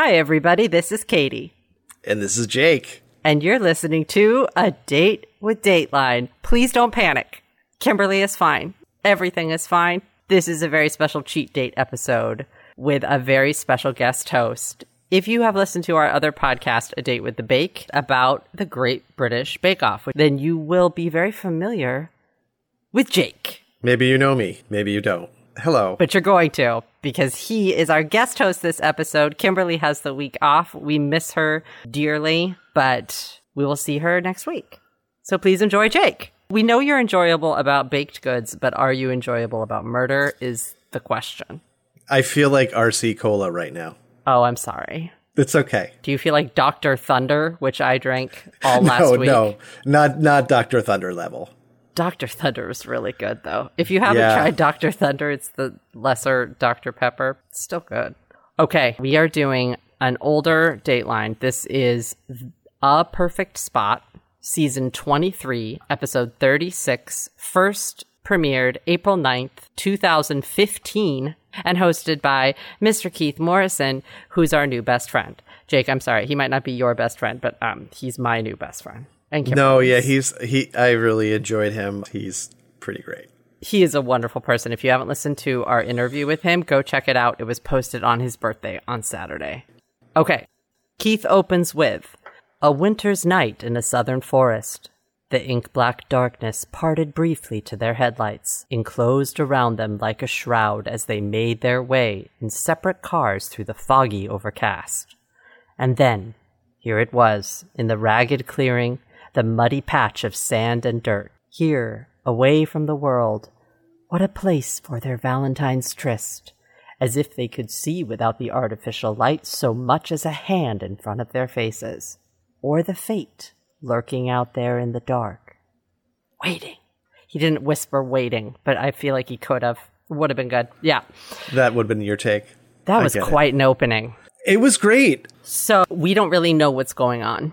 Hi, everybody. This is Katie. And this is Jake. And you're listening to A Date with Dateline. Please don't panic. Kimberly is fine. Everything is fine. This is a very special cheat date episode with a very special guest host. If you have listened to our other podcast, A Date with the Bake, about the Great British Bake Off, then you will be very familiar with Jake. Maybe you know me, maybe you don't. Hello. But you're going to because he is our guest host this episode. Kimberly has the week off. We miss her dearly, but we will see her next week. So please enjoy Jake. We know you're enjoyable about baked goods, but are you enjoyable about murder is the question. I feel like RC Cola right now. Oh, I'm sorry. It's okay. Do you feel like Dr. Thunder, which I drank all last no, week? No, not not Dr. Thunder level. Dr. Thunder is really good though. If you haven't Yeah. tried Dr. Thunder, it's the lesser Dr. Pepper. It's still good. Okay, we are doing an older Dateline. This is A Perfect Spot, season 23, episode 36, first premiered April 9th, 2015, and hosted by Mr. Keith Morrison, who's our new best friend. Jake, I'm sorry, he might not be your best friend, but um, he's my new best friend. And No, yeah, he's he. I really enjoyed him. He's pretty great. he is a wonderful person. If you haven't listened to our interview with him, go check it out. It was posted on his birthday on Saturday. Okay. Keith opens with A winter's night in a southern forest. The ink black darkness parted briefly to their headlights, enclosed around them like a shroud as they made their way in separate cars through the foggy overcast. And then, here it was, in the ragged clearing, the muddy patch of sand and dirt. Here, away from the world, what a place for their Valentine's tryst, as if they could see without the artificial light so much as a hand in front of their faces, or the fate lurking out there in the dark. Waiting. He didn't whisper waiting, but I feel like he could have. Would have been good. Yeah. That would have been your take. That I was get it. quite an opening. It was great. So we don't really know what's going on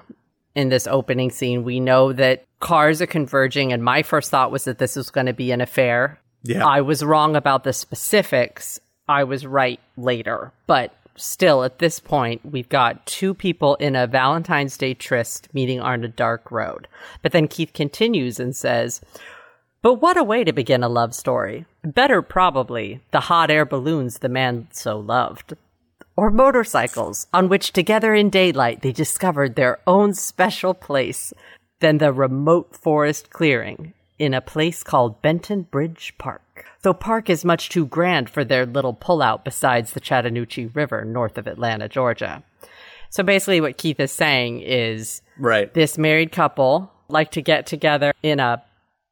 in this opening scene. We know that cars are converging, and my first thought was that this was going to be an affair. Yeah. I was wrong about the specifics. I was right later. But still, at this point, we've got two people in a Valentine's Day tryst meeting on a dark road. But then Keith continues and says, but what a way to begin a love story. Better, probably, the hot air balloons the man so loved or motorcycles on which together in daylight they discovered their own special place than the remote forest clearing in a place called Benton Bridge Park. Though Park is much too grand for their little pullout besides the Chattahoochee River north of Atlanta, Georgia. So basically what Keith is saying is Right. this married couple like to get together in a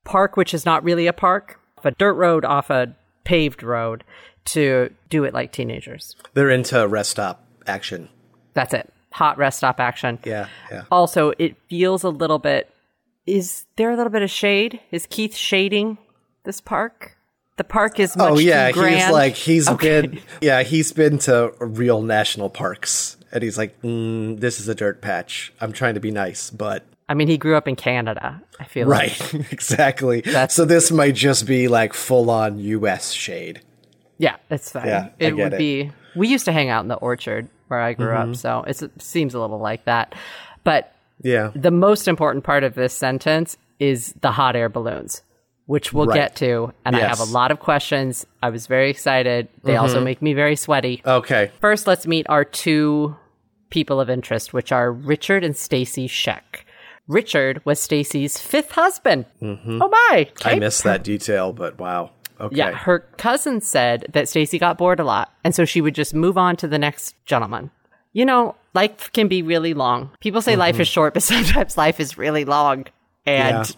park which is not really a park, a dirt road off a paved road to do it like teenagers. They're into rest stop action. That's it. Hot rest stop action. Yeah, yeah. Also, it feels a little bit. Is there a little bit of shade? Is Keith shading this park? The park is much Oh yeah, he's like he's Okay. been yeah he's been to real national parks and he's like mm, this is a dirt patch. I'm trying to be nice, but I mean, he grew up in Canada. I feel like. right exactly. That's- so this might just be like full on U.S. shade. Yeah, it's fine. Yeah, I it get would it. be. We used to hang out in the orchard where I grew Mm-hmm. up, so it's, it seems a little like that. But Yeah, the most important part of this sentence is the hot air balloons, which we'll Right. get to. And I have Mm-hmm. a lot of questions. I was very excited. They also make me very sweaty. okay. First, let's meet our two people of interest, which are Richard and Stacey Schoeck. Richard was Stacey's fifth husband. Oh my! Mm-hmm. I missed that detail, but wow. Okay. Yeah, her cousin said that Stacey got bored a lot, and so she would just move on to the next gentleman. You know, life can be really long. People say life is mm-hmm. short, but sometimes life is really long, and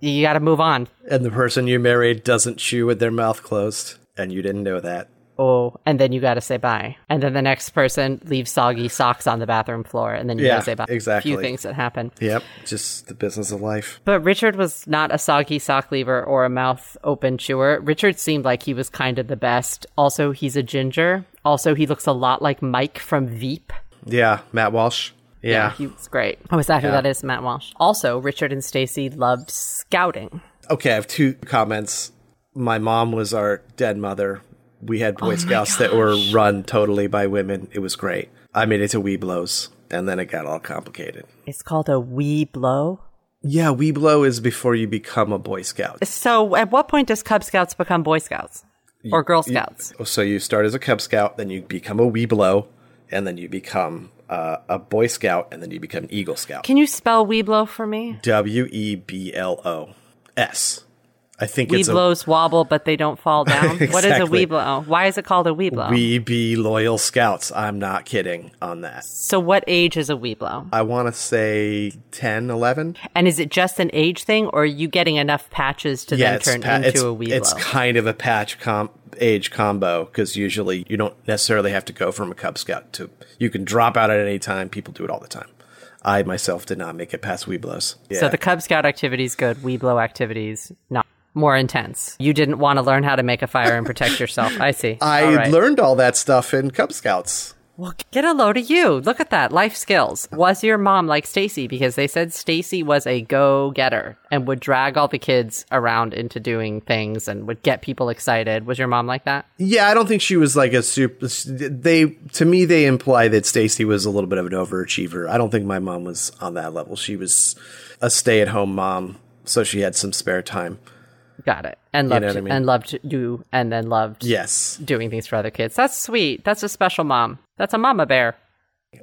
you got to move on. and the person you married doesn't chew with their mouth closed, and you didn't know that. Oh, and then you got to say bye. And then the next person leaves soggy socks on the bathroom floor, and then you got to say bye. exactly. A Few things that happen. Yep, just the business of life. But Richard was not a soggy sock leaver or a mouth open chewer. Richard seemed like he was kind of the best. Also, he's a ginger. Also, he looks a lot like Mike from Veep. Yeah, Matt Walsh. Yeah. he was great. Oh, is that who that is? Matt Walsh. Also, Richard and Stacey loved scouting. Okay, I have two comments. My mom was our dead mother. We had Boy Scouts that were run totally by women. It was great. I made it to Webelos, and then it got all complicated. It's called a wee blow. Yeah, Webelo is before you become a Boy Scout. So, at what point does Cub Scouts become Boy Scouts or Girl Scouts? So you start as a Cub Scout, then you become a Webelo, and then you become uh, a Boy Scout, and then you become an Eagle Scout. Can you spell Webelo for me? W E B L O S. I think it's a wobble, but they don't fall down. What is a Exactly. Webelo? Why is it called a Webelo? we be loyal scouts. I'm not kidding on that. so, what age is a Webelo? I want to say 10, 11. And is it just an age thing, or are you getting enough patches to Yeah, then turn pa- into a Webelo? it's kind of a patch com- age combo because usually you don't necessarily have to go from a Cub Scout to. You can drop out at any time. People do it all the time. I myself did not make it past Webelos. Yeah. So the Cub Scout activities good, Webelo activities not more intense. You didn't want to learn how to make a fire and protect yourself. I see. I All right. learned all that stuff in Cub Scouts. Well, get a load of you. Look at that. Life skills. Was your mom like Stacey? Because they said Stacey was a go getter and would drag all the kids around into doing things and would get people excited. Was your mom like that? Yeah, I don't think she was like a super. They to me they imply that Stacey was a little bit of an overachiever. I don't think my mom was on that level. She was a stay-at-home mom, so she had some spare time. Got it. And loved know I mean? and loved you and then loved Yes, doing things for other kids. That's sweet. That's a special mom. That's a mama bear.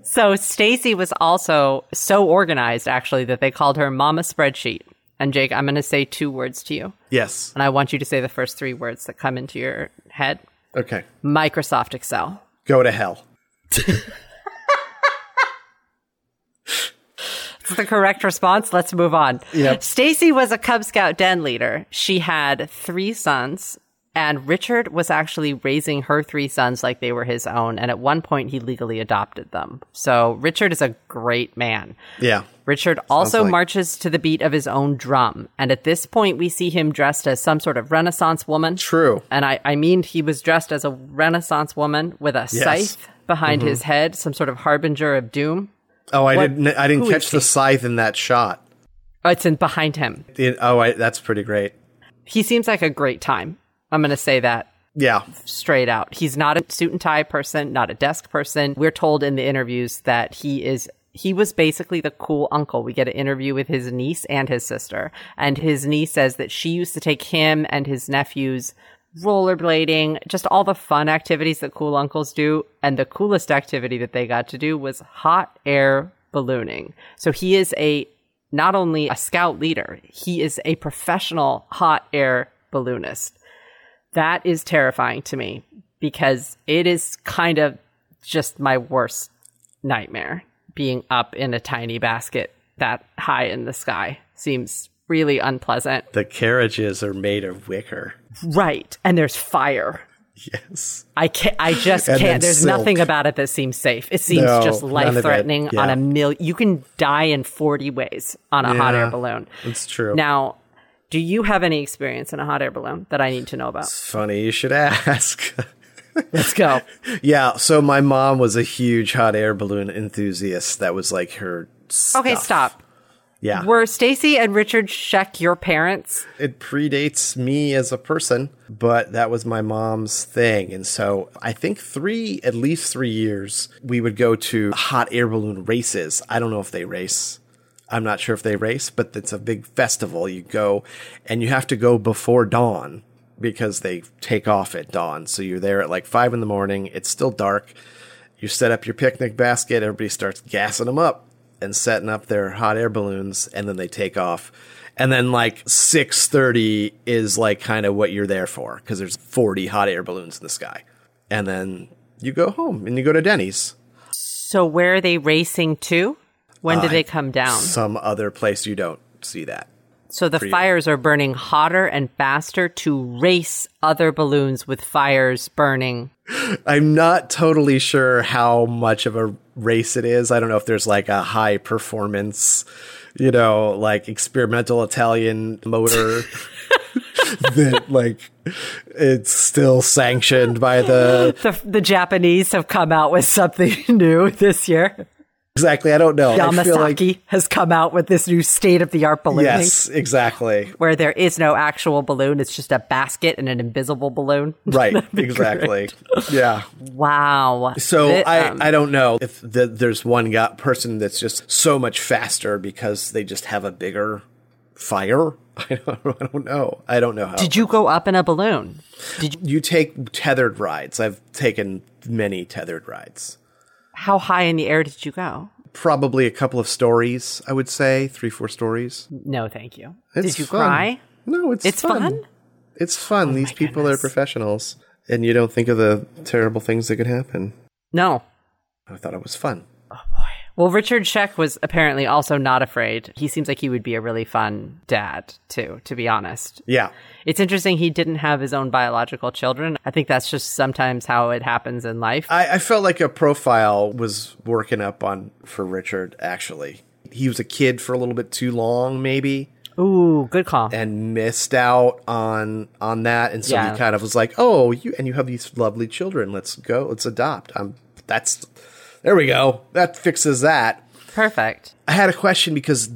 So Stacey was also so organized actually that they called her Mama Spreadsheet. And Jake, I'm going to say two words to you. yes. And I want you to say the first three words that come into your head. Okay, Microsoft Excel. go to hell. That's the correct response. Let's move on. Yep. Stacey was a Cub Scout den leader. She had three sons, and Richard was actually raising her three sons like they were his own. And at one point, he legally adopted them. So Richard is a great man. Yeah, Richard also like- marches to the beat of his own drum. And at this point, we see him dressed as some sort of Renaissance woman. true. And I, I mean, he was dressed as a Renaissance woman with a scythe behind Mm-hmm. his head, some sort of harbinger of doom. Oh, I What- didn't. I didn't who catch the scythe in that shot. Oh, it's in behind him. It- oh, I, that's pretty great. He seems like a great time. I'm going to say that Yeah, straight out. He's not a suit and tie person, not a desk person. We're told in the interviews that he is he was basically the cool uncle. We get an interview with his niece and his sister. And his niece says that she used to take him and his nephews rollerblading, just all the fun activities that cool uncles do. And the coolest activity that they got to do was hot air ballooning. So he is a not only a scout leader, he is a professional hot air balloonist. That is terrifying to me because it is kind of just my worst nightmare. Being up in a tiny basket that high in the sky seems really unpleasant. the carriages are made of wicker. Right. And there's fire. Yes. I can't, I just can't. There's silk. nothing about it that seems safe. It seems No, just none of it. life threatening Yeah. on a million. You can die in 40 ways on a hot air balloon. It's true. Now, do you have any experience in a hot air balloon that I need to know about? Funny you should ask. Let's go. yeah, so my mom was a huge hot air balloon enthusiast. That was like her. Okay, stop. Yeah. Were Stacey and Richard Schoeck your parents? it predates me as a person, but that was my mom's thing. And so I think three, at least three years, we would go to hot air balloon races. I don't know if they race. I'm not sure if they race, but it's a big festival. You go and you have to go before dawn because they take off at dawn. So you're there at like five in the morning. It's still dark. You set up your picnic basket. Everybody starts gassing them up and setting up their hot air balloons, and then they take off. And then like six thirty is like kind of what you're there for because there's forty hot air balloons in the sky, and then you go home and you go to Denny's, So where are they racing to? When uh, did they come down? some other place you don't see that. So the fires are burning hotter and faster to race other balloons with fires burning. I'm not totally sure how much of a race it is. I don't know if there's like a high performance, you know, like experimental Italian motor that like it's still sanctioned by the The, the Japanese have come out with something new this year. Exactly. I don't know. I feel like has come out with this new state of the art balloon. yes, exactly. Where there is no actual balloon, it's just a basket and an invisible balloon. Right. exactly. Yeah. Wow. So Thi- I, um, I don't know if the, there's one guy, person that's just so much faster because they just have a bigger fire. I don't, I don't know. I don't know how. did you go up in a balloon? Did you, you take tethered rides? I've taken many tethered rides. How high in the air did you go? Probably a couple of stories, I would say, three, four stories. No, thank you. It's did you fun. cry? No, it's It's fun? It's fun. Oh These people goodness. are professionals, and you don't think of the terrible things that could happen. No. I thought it was fun. Well, Richard Schoeck was apparently also not afraid. He seems like he would be a really fun dad, too, to be honest. Yeah. It's interesting he didn't have his own biological children. I think that's just sometimes how it happens in life. I, I felt like a profile was working up on for Richard. Actually, he was a kid for a little bit too long, maybe, Ooh, good call. and missed out on on that. And so Yeah. he kind of was like, "Oh, you and you have these lovely children. Let's go. Let's adopt." I'm. That's there we go. That fixes that. Perfect. I had a question because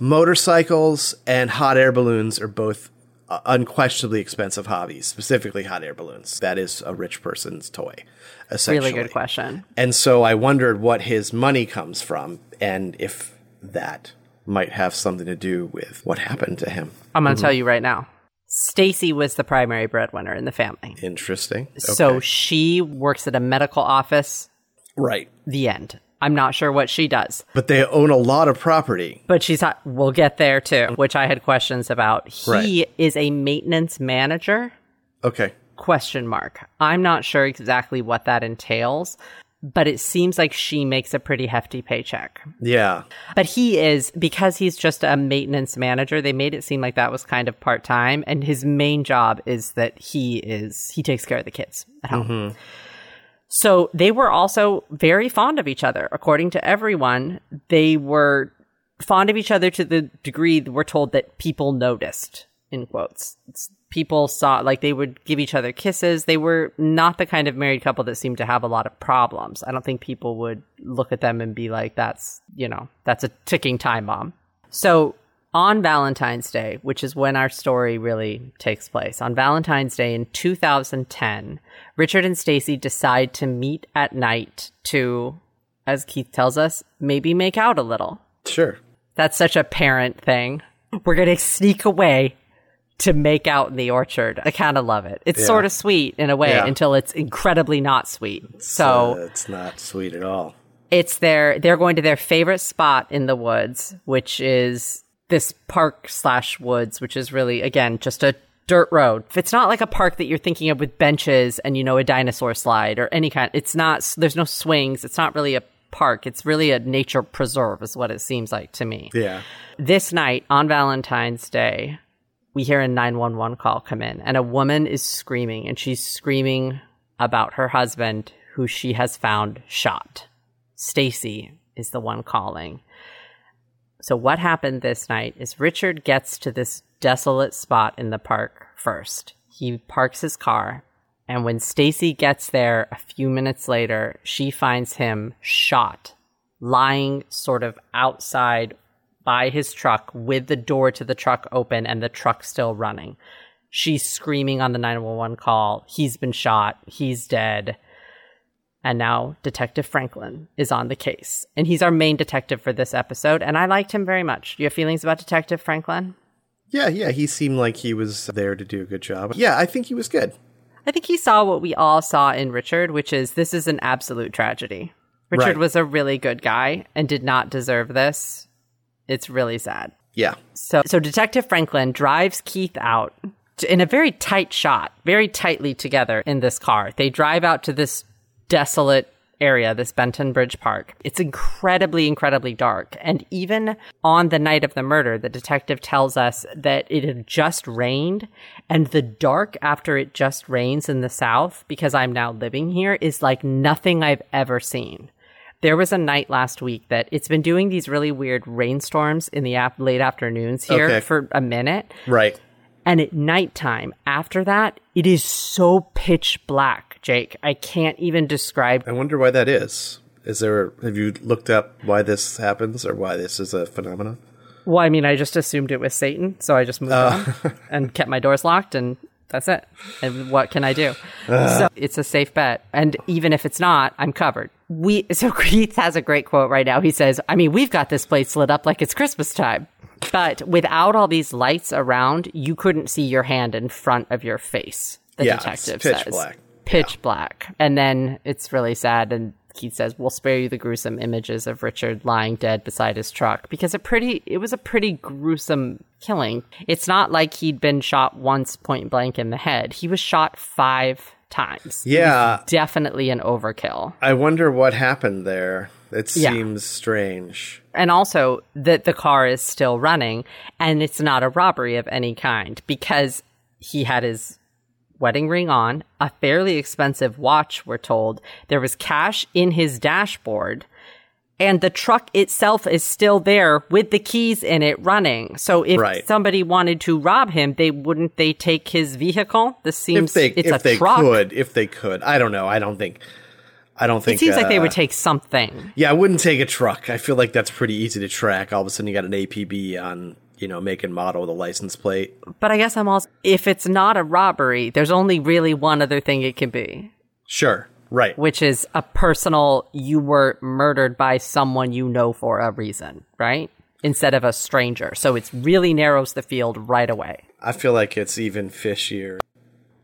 motorcycles and hot air balloons are both uh, unquestionably expensive hobbies, specifically hot air balloons. That is a rich person's toy, essentially. Really good question. And so I wondered what his money comes from and if that might have something to do with what happened to him. I'm going to tell you right now. Stacey was the primary breadwinner in the family. Interesting. So she works at a medical office. Right. The end. I'm not sure what she does, But they own a lot of property. but she's hot. We'll get there too, mm. which I had questions about. He Right. is a maintenance manager. Okay. Question mark. I'm not sure exactly what that entails, but it seems like she makes a pretty hefty paycheck. Yeah. But he is because he's just a maintenance manager. They made it seem like that was kind of part time, and his main job is that he is he takes care of the kids at home. Mm-hmm. So they were also very fond of each other, according to everyone. They were fond of each other to the degree that we're told that people noticed. In quotes, It's- people saw like they would give each other kisses. They were not the kind of married couple that seemed to have a lot of problems. I don't think people would look at them and be like, "That's you know, that's a ticking time bomb." So on Valentine's Day, which is when our story really takes place, on Valentine's Day in 2010, Richard and Stacey decide to meet at night to, as Keith tells us, maybe make out a little. Sure. That's such a parent thing. We're going to sneak away to make out in the orchard. I kind of love it. It's Yeah. sort of sweet in a way Yeah. until it's incredibly not sweet. So Uh, it's not sweet at all. it's their they're going to their favorite spot in the woods, which is this park slash woods, which is really again just a dirt road. It's not like a park that you're thinking of with benches and you know a dinosaur slide or any kind, it's not. There's no swings. It's not really a park. It's really a nature preserve, is what it seems like to me. Yeah. This night on Valentine's Day, we hear a 911 call come in, and a woman is screaming, and she's screaming about her husband who she has found shot. Stacey is the one calling. So what happened this night is Richard gets to this desolate spot in the park first. He parks his car, and when Stacey gets there a few minutes later, she finds him shot, lying sort of outside by his truck with the door to the truck open and the truck still running. She's screaming on the 911 call. He's been shot. He's dead. And now Detective Franklin is on the case. And he's our main detective for this episode. And I liked him very much. Do you have feelings about Detective Franklin? Yeah, yeah, he seemed like he was there to do a good job. Yeah, I think he was good. I think he saw what we all saw in Richard, which is this is an absolute tragedy. Richard Right. was a really good guy and did not deserve this. It's really sad. Yeah. So, so Detective Franklin drives Keith out to, in a very tight shot, very tightly together in this car. They drive out to this desolate area, this Benton Bridge Park. It's incredibly, incredibly dark. And even on the night of the murder, the detective tells us that it had just rained and the dark after it just rains in the South, because I'm now living here, is like nothing I've ever seen. There was a night last week that it's been doing these really weird rainstorms in the ap- late afternoons here Okay. for a minute. Right. And at nighttime, after that, it is so pitch black, Jake. I can't even describe. I wonder why that is. Is there? Have you looked up why this happens or why this is a phenomenon? Well, I mean, I just assumed it was Satan, so I just moved oh. on and kept my doors locked, and that's it. And what can I do? Ah. So it's a safe bet, and even if it's not, I'm covered. We so Keith has a great quote right now. He says, "I mean, we've got this place lit up like it's Christmas time." But without all these lights around, you couldn't see your hand in front of your face. The Yeah, it's detective pitch says. black. Pitch black. And then it's really sad and Keith says, We'll spare you the gruesome images of Richard lying dead beside his truck because it pretty it was a pretty gruesome killing. It's not like he'd been shot once point blank in the head. He was shot five times. Yeah, Definitely an overkill. I wonder what happened there. It Yeah. seems strange. and also that the car is still running and it's not a robbery of any kind because he had his wedding ring on, a fairly expensive watch, we're told. There was cash in his dashboard. And the truck itself is still there with the keys in it running. So if Right. somebody wanted to rob him, they wouldn't they take his vehicle? This seems If they it's if a they truck. could, if they could, I don't know. I don't think. I don't think It seems like they uh, would take something. Yeah, I wouldn't take a truck. I feel like that's pretty easy to track. All of a sudden, you got an APB on, you know, make and model the license plate. But I guess I'm also if it's not a robbery, there's only really one other thing it can be. Sure, right. which is a personal you were murdered by someone you know for a reason, right? Instead of a stranger. So it really narrows the field right away. I feel like it's even fishier.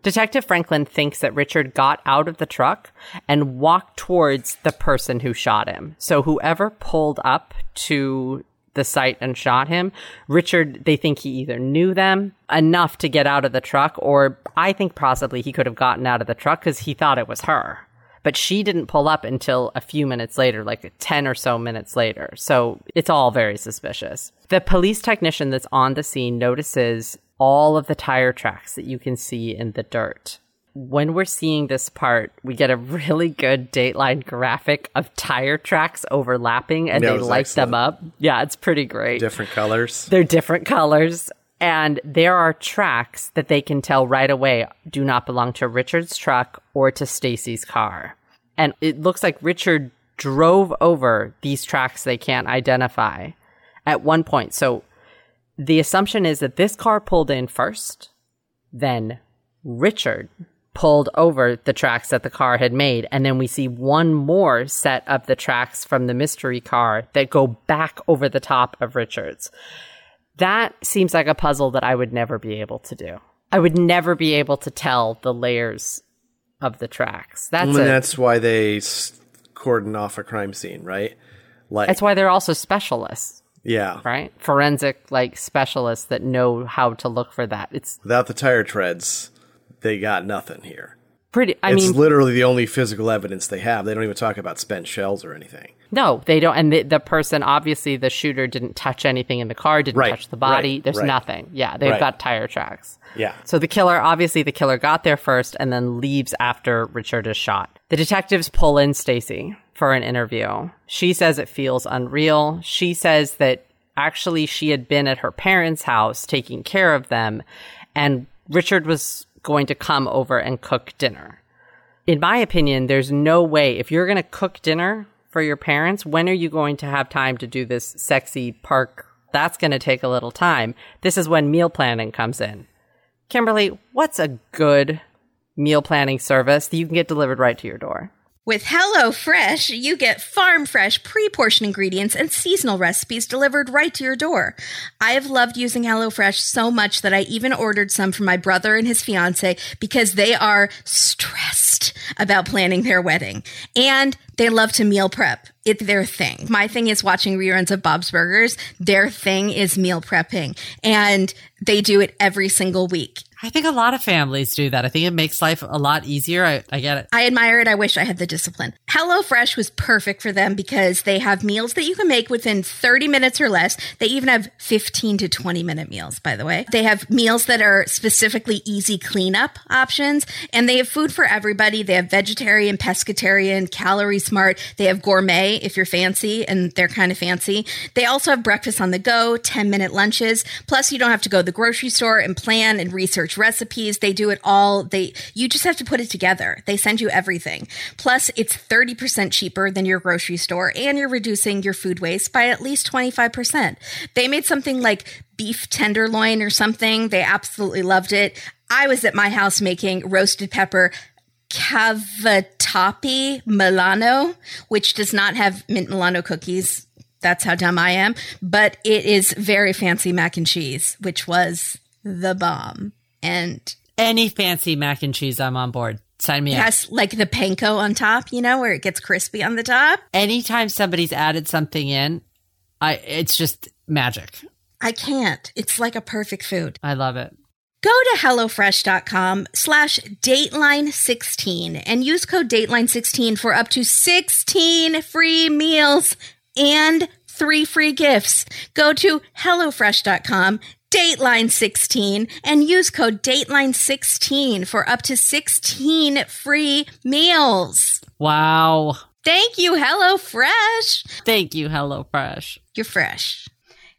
Detective Franklin thinks that Richard got out of the truck and walked towards the person who shot him. So whoever pulled up to the site and shot him, Richard, they think he either knew them enough to get out of the truck, or I think possibly he could have gotten out of the truck because he thought it was her. But she didn't pull up until a few minutes later, like 10 or so minutes later. So it's all very suspicious. The police technician that's on the scene notices all of the tire tracks that you can see in the dirt. When we're seeing this part, we get a really good Dateline graphic of tire tracks overlapping and That they light them up. Yeah, it's pretty great. Different colors. They're different colors. And there are tracks that they can tell right away do not belong to Richard's truck or to Stacey's car. And it looks like Richard drove over these tracks they can't identify at one point. So the assumption is that this car pulled in first, then Richard pulled over the tracks that the car had made, and then we see one more set of the tracks from the mystery car that go back over the top of Richard's. That seems like a puzzle that I would never be able to do. I would never be able to tell the layers of the tracks. That's and a, that's why they cordon off a crime scene, right? Like, that's why they're also specialists, yeah. right? Forensic like specialists that know how to look for that. It's Without the tire treads, they got nothing here. pretty. I it's mean, literally the only physical evidence they have. They don't even talk about spent shells or anything. No, they don't. And the, the person, obviously, the shooter didn't touch anything in the car, didn't Right, touch the body. right, There's right. nothing. Yeah, they've got tire tracks. Yeah. So the killer, obviously, the killer got there first and then leaves after Richard is shot. The detectives pull in Stacey for an interview. She says it feels unreal. She says that actually she had been at her parents' house taking care of them, and Richard was going to come over and cook dinner in my opinion, there's no way if you're going to cook dinner for your parents, when are you going to have time to do this sexy park? That's going to take a little time. This is when meal planning comes in. Kimberly, what's a good meal planning service that you can get delivered right to your door? With HelloFresh, you get farm fresh, pre portioned ingredients and seasonal recipes delivered right to your door. I have loved using HelloFresh so much that I even ordered some for my brother and his fiance because they are stressed about planning their wedding. And they love to meal prep. It's their thing. My thing is watching reruns of Bob's Burgers. Their thing is meal prepping. And they do it every single week. I think a lot of families do that. I think it makes life a lot easier. I, I get it. I admire it. I wish I had the discipline. HelloFresh was perfect for them because they have meals that you can make within 30 minutes or less. They even have 15 to 20 minute meals, by the way. They have meals that are specifically easy cleanup options and they have food for everybody. They have vegetarian, pescatarian, calorie smart. They have gourmet if you're fancy, and they're kind of fancy. They also have breakfast on the go, 10 minute lunches. Plus, you don't have to go to the grocery store and plan and research recipes. They do it all. They, you just have to put it together. They send you everything. Plus, it's 30% cheaper than your grocery store, and you're reducing your food waste by at least 25%. They made something like beef tenderloin or something. They absolutely loved it. I was at my house making roasted pepper cavatappi Milano, which does not have mint Milano cookies. That's how dumb I am. But it is very fancy mac and cheese, which was the bomb. And any fancy mac and cheese, I'm on board. Sign me it up. has like the panko on top, you know, where it gets crispy on the top. Anytime somebody's added something in, I it's just magic. I can't. It's like a perfect food. I love it. Go to HelloFresh.com slash Dateline16 and use code Dateline16 for up to 16 free meals and three free gifts. Go to HelloFresh.com, Dateline16, and use code Dateline16 for up to 16 free meals. Wow. Thank you, HelloFresh. Thank you, HelloFresh. You're fresh.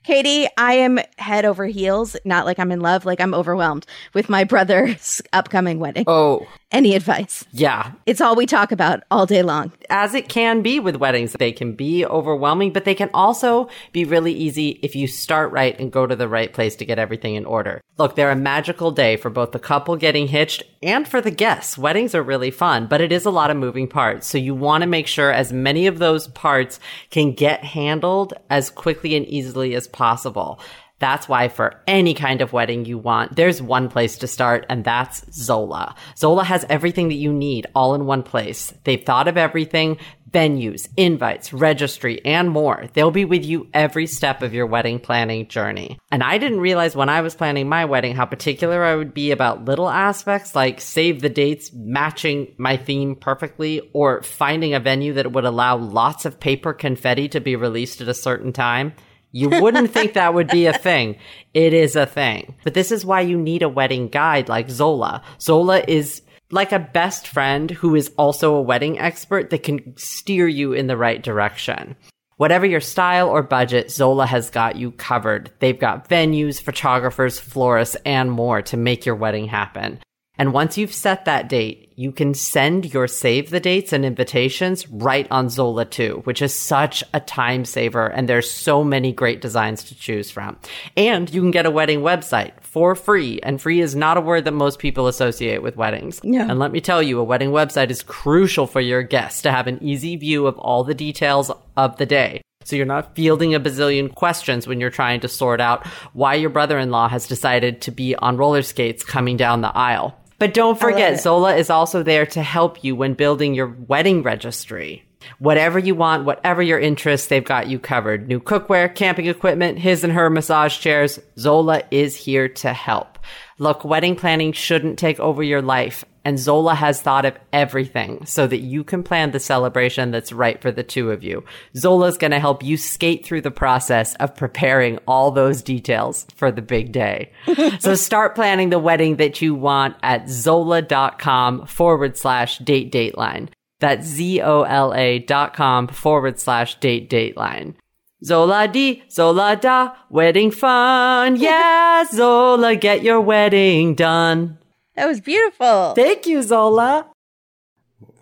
Katie, I am head over heels, not like I'm in love, like I'm overwhelmed with my brother's upcoming wedding. Oh, Any advice? yeah. It's all we talk about all day long. As it can be with weddings, they can be overwhelming, but they can also be really easy if you start right and go to the right place to get everything in order. Look, they're a magical day for both the couple getting hitched and for the guests. Weddings are really fun, but it is a lot of moving parts. So you want to make sure as many of those parts can get handled as quickly and easily as possible. That's why for any kind of wedding you want, there's one place to start, and that's Zola. Zola has everything that you need all in one place. They've thought of everything, venues, invites, registry, and more. They'll be with you every step of your wedding planning journey. And I didn't realize when I was planning my wedding how particular I would be about little aspects like save the dates matching my theme perfectly or finding a venue that would allow lots of paper confetti to be released at a certain time. You wouldn't think that would be a thing. It is a thing. But this is why you need a wedding guide like Zola. Zola is like a best friend who is also a wedding expert that can steer you in the right direction. Whatever your style or budget, Zola has got you covered. They've got venues, photographers, florists, and more to make your wedding happen. And once you've set that date, you can send your save the dates and invitations right on Zola too, which is such a time saver. And there's so many great designs to choose from. And you can get a wedding website for free. And free is not a word that most people associate with weddings. No. And let me tell you, a wedding website is crucial for your guests to have an easy view of all the details of the day. So you're not fielding a bazillion questions when you're trying to sort out why your brother-in-law has decided to be on roller skates coming down the aisle. But don't forget. Zola is also there to help you when building your wedding registry. Whatever you want, whatever your interests, they've got you covered. New cookware, camping equipment, his and her massage chairs. Zola is here to help. Look, wedding planning shouldn't take over your life, and Zola has thought of everything so that you can plan the celebration that's right for the two of you. Zola's going to help you skate through the process of preparing all those details for the big day. so start planning the wedding that you want at zola.com forward slash date dateline. That's Z-O-L-A dot com forward slash date dateline. Zola di, Zola da, wedding fun. Yeah, Zola, get your wedding done. That was beautiful. Thank you, Zola.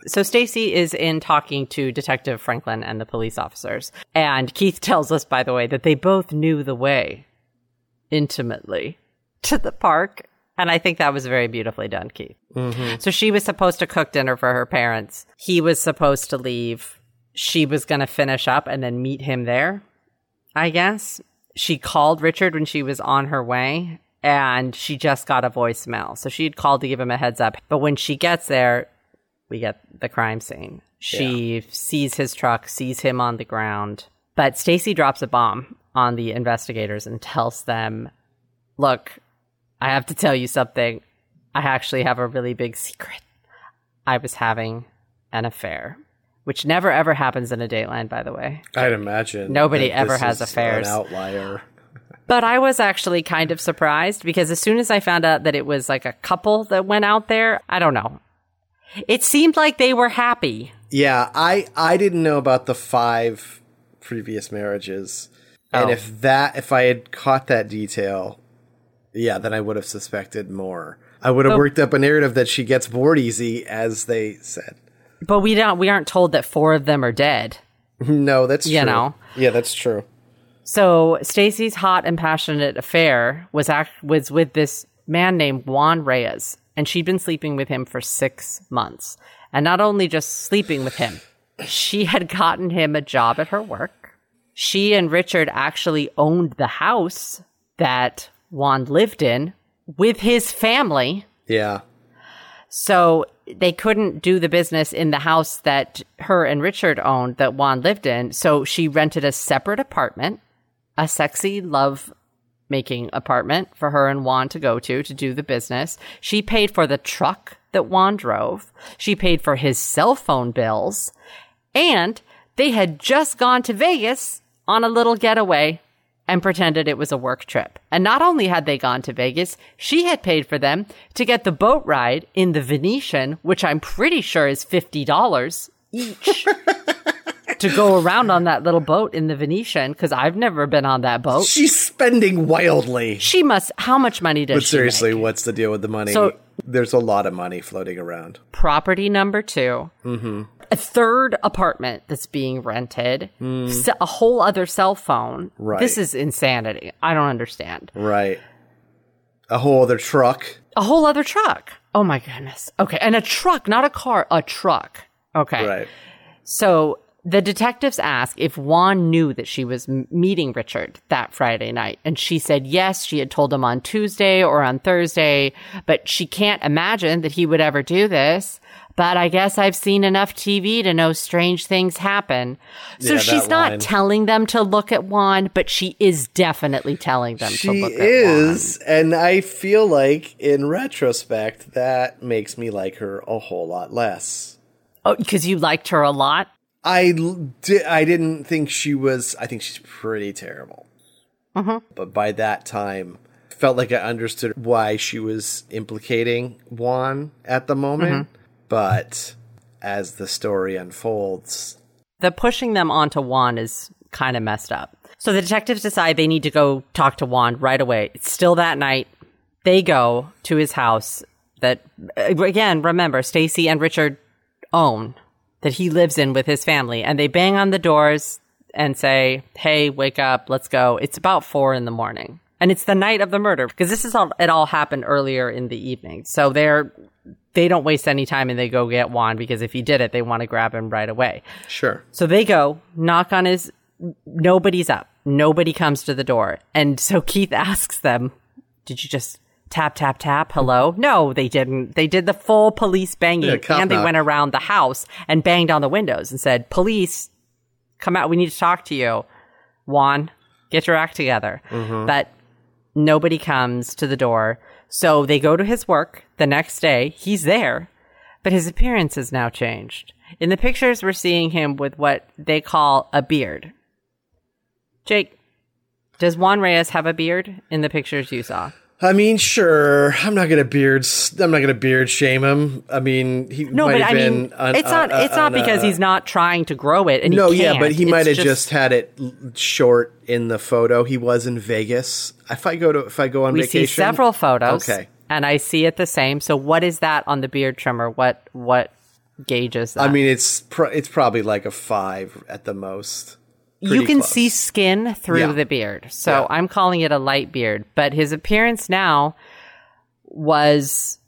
So Stacey is in talking to Detective Franklin and the police officers. And Keith tells us, by the way, that they both knew the way intimately to the park. And I think that was very beautifully done, Keith. Mm-hmm. So she was supposed to cook dinner for her parents. He was supposed to leave. She was going to finish up and then meet him there, I guess. She called Richard when she was on her way and she just got a voicemail. So she had called to give him a heads up. But when she gets there, we get the crime scene. She sees his truck, sees him on the ground. But Stacey drops a bomb on the investigators and tells them, "Look, I have to tell you something. I actually have a really big secret. I was having an affair." Which never ever happens in a Dateline, by the way. I'd imagine Nobody ever has affairs. An outlier. But I was actually kind of surprised because as soon as I found out that it was like a couple that went out there, I don't know. It seemed like they were happy. Yeah, I I didn't know about the five previous marriages, and Oh. if that if I had caught that detail, yeah, then I would have suspected more. I would have Oh. worked up a narrative that she gets bored easy, as they said. But we don't we aren't told that four of them are dead. No, that's You true. know. yeah, that's true. So Stacey's hot and passionate affair was act- was with this man named Juan Reyes, and she'd been sleeping with him for six months. And not only just sleeping with him, she had gotten him a job at her work. She and Richard actually owned the house that Juan lived in with his family. Yeah, So they couldn't do the business in the house that her and Richard owned that Juan lived in. So she rented a separate apartment, a sexy love making apartment for her and Juan to go to to do the business. She paid for the truck that Juan drove. She paid for his cell phone bills. And they had just gone to Vegas on a little getaway and pretended it was a work trip. And not only had they gone to Vegas, she had paid for them to get the boat ride in the Venetian, which I'm pretty sure is $50 each. to go around on that little boat in the Venetian because I've never been on that boat. she's spending wildly. She must. How much money does she spend? But seriously, what's the deal with the money? So- There's a lot of money floating around. Property number 2 Mm-hmm. A third apartment that's being rented. se- A whole other cell phone. Right. This is insanity. I don't understand. Right. A whole other truck. A whole other truck. Oh my goodness. Okay, and a truck, not a car, a truck. Okay. Right. So the detectives ask if Juan knew that she was meeting Richard that Friday night. And she said yes, she had told him on Tuesday or on Thursday, but she can't imagine that he would ever do this. But I guess I've seen enough TV to know strange things happen. So Yeah, she's not line. telling them to look at Juan, but she is definitely telling them to She look at is, and I feel like in retrospect that makes me like her a whole lot less. Oh, because you liked her a lot? I di- I didn't think she was. I think she's pretty terrible. Mm-hmm. But by that time, felt like I understood why she was implicating Juan at the moment. Mm-hmm. But as the story unfolds, the pushing them onto Juan is kind of messed up. So the detectives decide they need to go talk to Juan right away. It's still that night. They go to his house that, again, remember, Stacey and Richard own that he lives in with his family. And they bang on the doors and say, Hey, wake up. Let's go. It's about four in the morning. And it's the night of the murder because this is all, it all happened earlier in the evening. So they're, they don't waste any time and they go get Juan because if he did it, they want to grab him right away. sure. So they go, knock on his, nobody's up. Nobody comes to the door. And so Keith asks them, did you just tap, tap, tap? Hello? No, they didn't. They did the full police banging Yeah, and they knock. went around the house and banged on the windows and said, police, come out. We need to talk to you. Juan, get your act together. Mm-hmm. But nobody comes to the door. So they go to his work the next day. He's there, but his appearance has now changed. In the pictures, we're seeing him with what they call a beard. Jake, does Juan Reyes have a beard in the pictures you saw? I mean, sure. I'm not gonna beard. I'm not gonna beard shame him. I mean, he No, might but have I been. mean, un- it's not. uh, It's not uh, because uh, he's not trying to grow it. And No, yeah, but he It's might have just, had it short in the photo. He was in Vegas. If I go to, if I go on We vacation, see several photos. Okay. and I see it the same. So, what is that on the beard trimmer? What what gauges that? I mean, it's pro- it's probably like a five at the most. You can close. see skin through Yeah. the beard. So Yeah. I'm calling it a light beard, but his appearance now was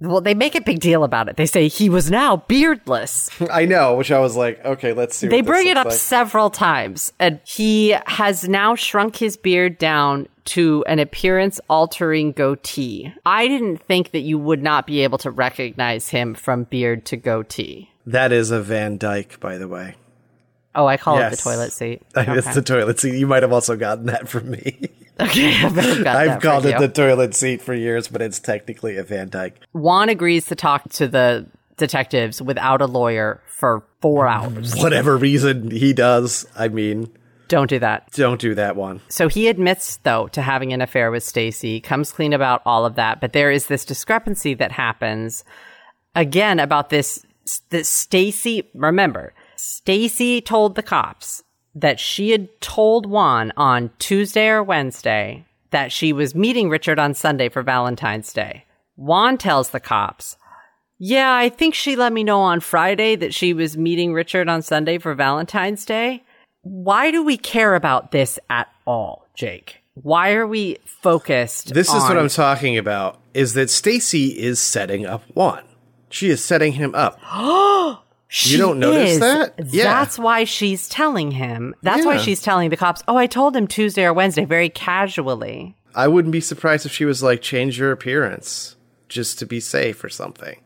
well, they make a big deal about it. They say he was now beardless. I know, which I was like, okay, let's see. they bring it up like. several times and he has now shrunk his beard down to an appearance altering goatee. I didn't think that you would not be able to recognize him from beard to goatee. That is a Van Dyke, by the way. Oh, I call it the toilet seat. Okay. the toilet seat. You might have also gotten that from me. okay, I have got I've that called it you. the toilet seat for years, but it's technically a Van Dyke. Juan agrees to talk to the detectives without a lawyer for four hours. Whatever reason he does, I mean, Don't do that. don't do that one. So he admits, though, to having an affair with Stacey, comes clean about all of that. But there is this discrepancy that happens again about this s- that Stacey, remember, Stacey told the cops that she had told Juan on Tuesday or Wednesday that she was meeting Richard on Sunday for Valentine's Day. Juan tells the cops, yeah, I think she let me know on Friday that she was meeting Richard on Sunday for Valentine's Day. Why do we care about this at all, Jake? Why are we focused? This is what I'm talking about. Is that Stacey is setting up Juan? She is setting him up. She don't notice is. that? Yeah. That's why she's telling him. That's why she's telling the cops, oh, I told him Tuesday or Wednesday very casually. I wouldn't be surprised if she was like, change your appearance just to be safe or something.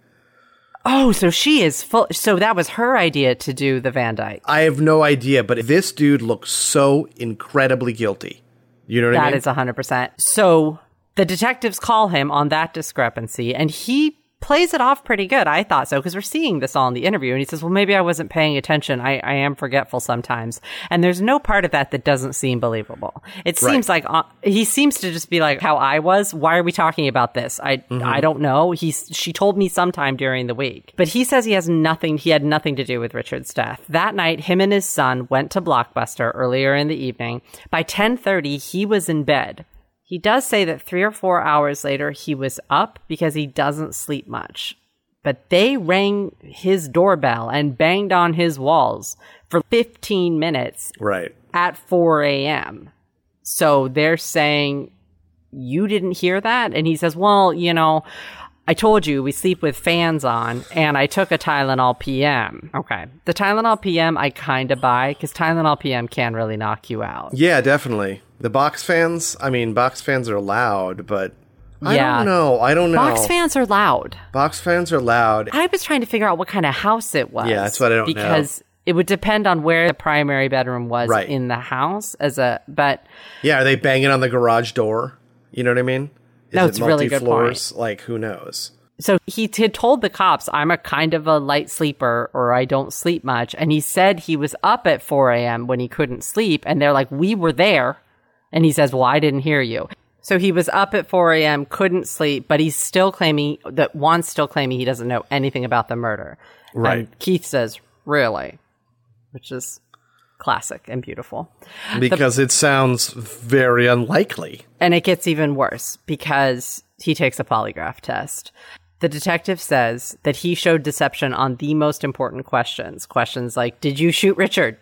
Oh, so she is full. So that was her idea to do the Van Dyke. I have no idea, but this dude looks so incredibly guilty. You know what I That mean? is 100%. So the detectives call him on that discrepancy and he plays it off pretty good. I thought so because we're seeing this all in the interview. And he says, well, maybe I wasn't paying attention. I, I am forgetful sometimes. And there's no part of that that doesn't seem believable. It seems like uh, he seems to just be like how I was. Why are we talking about this? I, I don't know. He's, she told me sometime during the week, but he says he has nothing. He had nothing to do with Richard's death. That night, him and his son went to Blockbuster earlier in the evening. By 1030, he was in bed. He does say that three or four hours later he was up because he doesn't sleep much. But they rang his doorbell and banged on his walls for 15 minutes right. at 4 a.m. So they're saying, You didn't hear that? And he says, Well, you know, I told you we sleep with fans on, and I took a Tylenol PM. Okay. The Tylenol PM I kind of buy because Tylenol PM can really knock you out. Yeah, definitely. The box fans, I mean, box fans are loud, but I Yeah. don't know. I don't know. Box fans are loud. Box fans are loud. I was trying to figure out what kind of house it was. Yeah, that's what I don't know. because it would depend on where the primary bedroom was Right. in the house. As a but Yeah, are they banging on the garage door? You know what I mean? Is No, it's a really good multi-floors? Like, who knows? so he had told the cops, "I'm a kind of a light sleeper, or I don't sleep much." And he said he was up at 4 a.m. when he couldn't sleep, and they're like, "We were there," and he says, "Well, I didn't hear you." So he was up at 4 a.m., couldn't sleep, but he's still claiming that Juan's still claiming he doesn't know anything about the murder. Right. And Keith says, "Really," which is classic and beautiful. Because it sounds very unlikely. And it gets even worse because he takes a polygraph test. The detective says that he showed deception on the most important questions. Questions like Did you shoot Richard?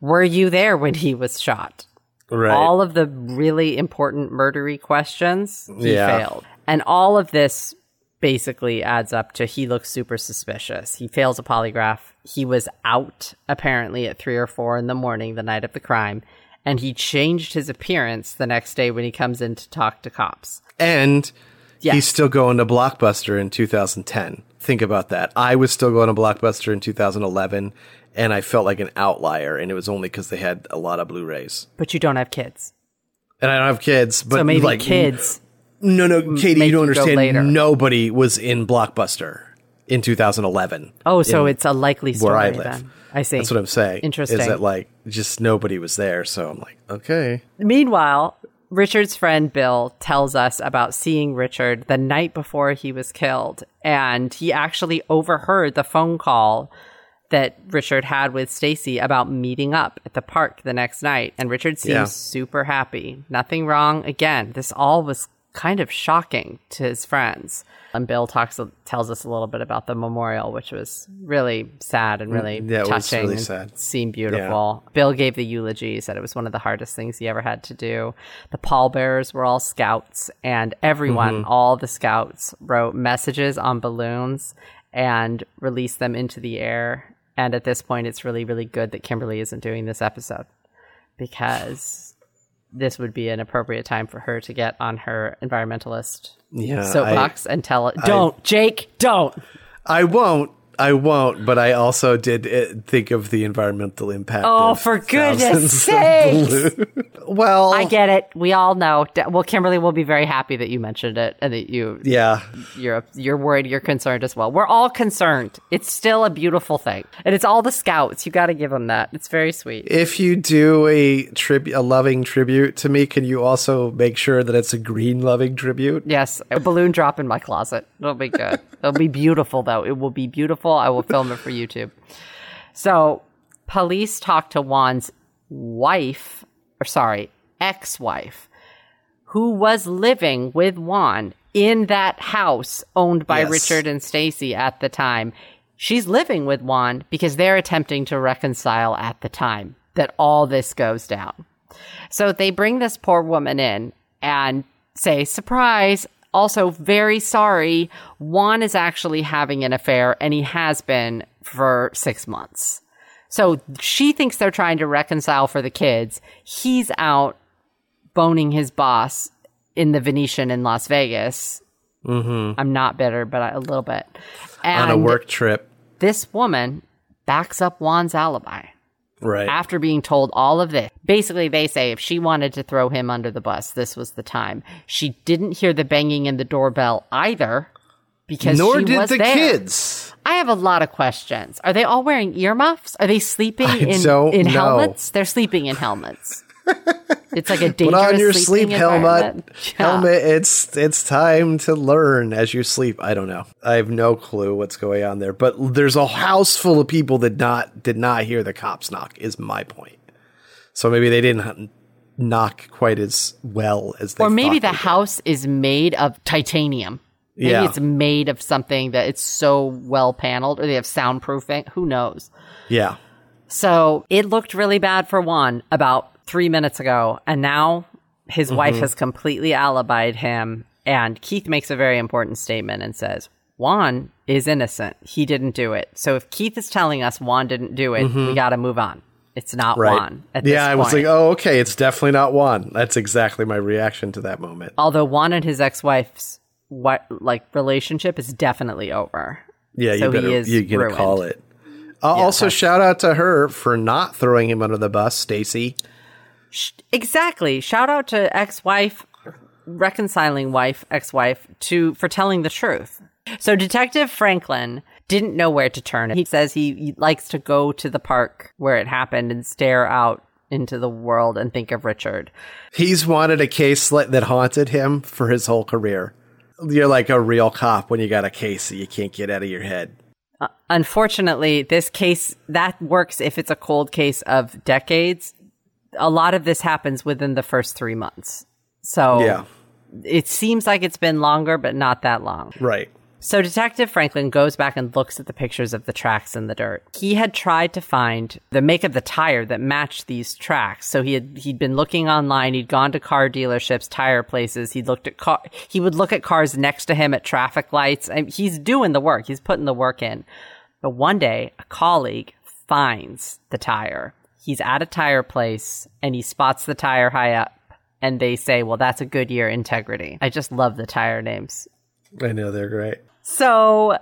Were you there when he was shot? Right. All of the really important murdery questions, he Yeah. failed. And all of this basically adds up to he looks super suspicious. He fails a polygraph. He was out apparently at three or four in the morning the night of the crime. And he changed his appearance the next day when he comes in to talk to cops. and Yes. he's still going to Blockbuster in 2010. Think about that. I was still going to Blockbuster in 2011, and I felt like an outlier, and it was only because they had a lot of Blu-rays. But you don't have kids. And I don't have kids, but So maybe like kids. No, no, Katie, you don't understand. Nobody was in Blockbuster in 2011. Oh, so it's a likely story where I live. then. I see. That's what I'm saying. Interesting. Is that like just nobody was there? So I'm like, okay. Meanwhile, Richard's friend Bill tells us about seeing Richard the night before he was killed, and he actually overheard the phone call that Richard had with Stacey about meeting up at the park the next night. And Richard seems Yeah. super happy. Nothing wrong. Again, this all was kind of shocking to his friends. And Bill talks tells us a little bit about the memorial, which was really sad and really Yeah, it was touching. really and sad. Seemed beautiful. Bill gave the eulogy, said it was one of the hardest things he ever had to do. The pallbearers were all scouts, and everyone, Mm-hmm. all the scouts, wrote messages on balloons and released them into the air. And at this point, it's really, really good that Kimberly isn't doing this episode because this would be an appropriate time for her to get on her environmentalist Yeah, soapbox and tell it, don't, Jake, don't. I, I won't. I won't. But I also did uh, think of the environmental impact. Oh, for goodness sakes. well, I get it. We all know. Well, Kimberly will be very happy that you mentioned it and that you Yeah, you're you're worried, you're concerned as well. We're all concerned. It's still a beautiful thing, and it's all the scouts. You got to give them that. It's very sweet. if you do a tribute, a loving tribute to me, can you also make sure that it's a green loving tribute? Yes, a balloon drop in my closet. It'll be good. It'll be beautiful, though. It will be beautiful careful. I will film it for YouTube. So, police talked to Juan's wife, or sorry, ex wife, who was living with Juan in that house owned by Yes. Richard and Stacey at the time. She's living with Juan because they're attempting to reconcile at the time that all this goes down. So they bring this poor woman in and say, surprise, also very sorry. Juan is actually having an affair and he has been for six months. So she thinks they're trying to reconcile for the kids. He's out boning his boss in the Venetian in Las Vegas. Mm-hmm. I'm not bitter, but I- a little bit. And on a work trip. this woman backs up Juan's alibi Right. after being told all of this. Basically, they say if she wanted to throw him under the bus, this was the time. She didn't hear the banging in the doorbell either because Nor did the there. kids. I have a lot of questions. Are they all wearing earmuffs? Are they sleeping in, in helmets? They're sleeping in helmets. it's like a dangerous Put on your sleep helmet. Yeah. Helmet. It's it's time to learn as you sleep. I don't know. I have no clue what's going on there. But there's a house full of people that not did not hear the cops knock. Is my point. So maybe they didn't knock quite as well as they. Or maybe the house is made of titanium. Maybe Yeah. it's made of something that it's so well paneled, or they have soundproofing. Who knows? Yeah. So it looked really bad for Juan about three minutes ago, and now his wife has completely alibied him. And Keith makes a very important statement and says, Juan is innocent. He didn't do it. So if Keith is telling us Juan didn't do it, we got to move on. It's not Right. Juan. At yeah, I was like, oh, okay, it's definitely not Juan. That's exactly my reaction to that moment. Although Juan and his ex-wife's what like relationship is definitely over. Yeah, you So he is you're gonna ruined. call it. Uh, also, shout out to her for not throwing him under the bus, Stacey. Exactly. Shout out to ex-wife, reconciling wife, ex-wife to for telling the truth. So Detective Franklin didn't know where to turn. He says he, he likes to go to the park where it happened and stare out into the world and think of Richard. He's wanted a case that haunted him for his whole career. You're like a real cop when you got a case that you can't get out of your head. Uh, unfortunately, this case that works if it's a cold case of decades. A lot of this happens within the first 3 months. So Yeah, it seems like it's been longer but not that long. right. So Detective Franklin goes back and looks at the pictures of the tracks in the dirt. He had tried to find the make of the tire that matched these tracks. So he had he'd been looking online, he'd gone to car dealerships, tire places, he looked at car he would look at cars next to him at traffic lights. And he's doing the work. He's putting the work in. But one day, a colleague finds the tire. He's at a tire place and he spots the tire high up and they say, "Well, that's a Goodyear Integrity." I just love the tire names. I know they're great. So,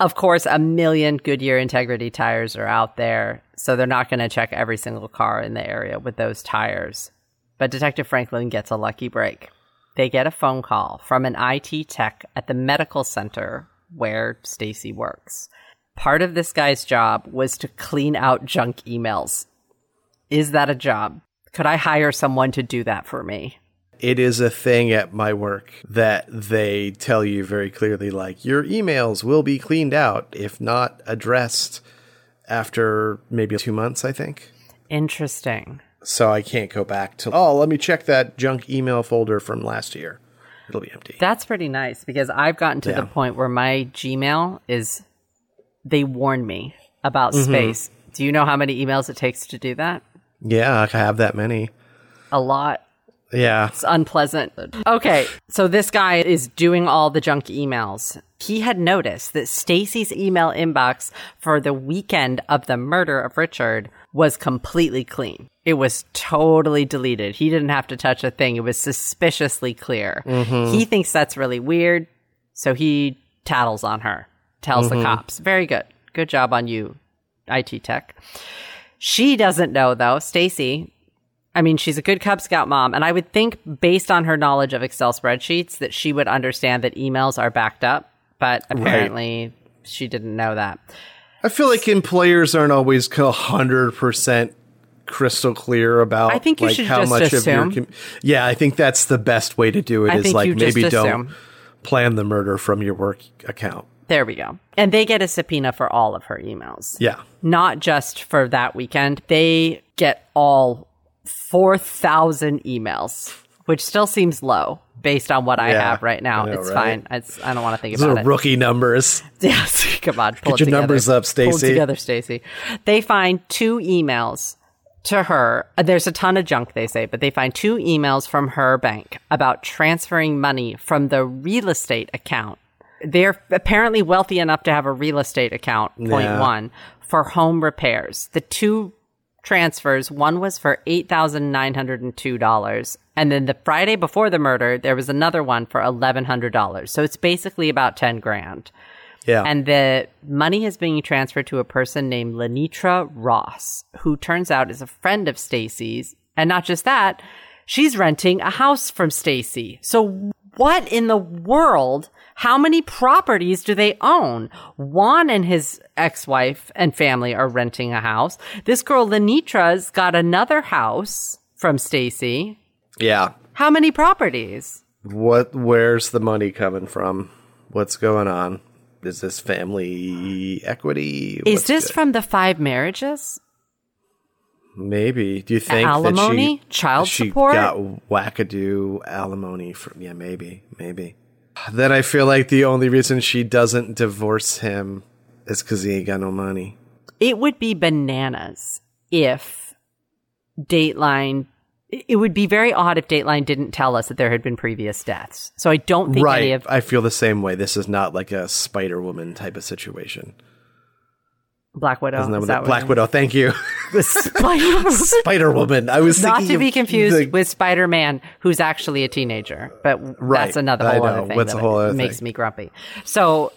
of course, a million Goodyear Integrity tires are out there. So they're not going to check every single car in the area with those tires. But Detective Franklin gets a lucky break. They get a phone call from an IT tech at the medical center where Stacey works. Part of this guy's job was to clean out junk emails. Is that a job? Could I hire someone to do that for me? It is a thing at my work that they tell you very clearly like your emails will be cleaned out if not addressed after maybe 2 months, I think. Interesting. So I can't go back to oh, let me check that junk email folder from last year. It'll be empty. That's pretty nice because I've gotten to the point where my Gmail is they warn me about Mm-hmm. space. Do you know how many emails it takes to do that? yeah, I have that many. A lot. Yeah. It's unpleasant. Okay, so this guy is doing all the junk emails. He had noticed that Stacey's email inbox for the weekend of the murder of Richard was completely clean. It was totally deleted. He didn't have to touch a thing. It was suspiciously clear. He thinks that's really weird, so he tattles on her, tells the mm-hmm. cops. Very good. Good job on you, IT tech. She doesn't know though, Stacey, I mean, she's a good Cub Scout mom, and I would think, based on her knowledge of Excel spreadsheets, that she would understand that emails are backed up. But apparently, she didn't know that. I feel like employers aren't always hundred percent crystal clear about. I think you like, should how just much assume. of your. Com- yeah, I think that's the best way to do it. I Is like maybe don't plan the murder from your work account. There we go. And they get a subpoena for all of her emails. Yeah. Not just for that weekend. They get all 4,000 emails, which still seems low based on what I Yeah, have right now. Know, it's right? fine. It's, I don't want to think about it. Those about are it. rookie numbers. Yes, come on, pull Get your together. numbers up, Stacey. together, Stacey. They find two emails to her. There's a ton of junk, they say, but they find two emails from her bank about transferring money from the real estate account. They're apparently wealthy enough to have a real estate account. Point Yeah. one for home repairs. The two transfers. One was for eight thousand nine hundred and two dollars, and then the Friday before the murder, there was another one for eleven hundred dollars. So it's basically about ten grand. Yeah. And the money is being transferred to a person named Lenitra Ross, who turns out is a friend of Stacey's. And not just that, she's renting a house from Stacey. So what in the world? How many properties do they own? Juan and his ex-wife and family are renting a house. This girl Lenitra's got another house from Stacey. yeah. How many properties? What where's the money coming from? What's going on? Is this family equity? Is this good? from the five marriages? maybe? Do you think Alimony? that she, Child she support? got wackadoo alimony from? Yeah, maybe, maybe. Then I feel like the only reason she doesn't divorce him is because he ain't got no money. It would be bananas if Dateline. It would be very odd if Dateline didn't tell us that there had been previous deaths. So I don't think any Right. of I feel the same way. This is not like a Spider Woman type of situation. Black Widow. Isn't that is what that what Black Widow? Thank you. Spider- Spider Woman. I was Not to be confused the- with Spider Man, who's actually a teenager, but Right. that's another I whole know. other thing. What's that a whole other makes thing? me grumpy. So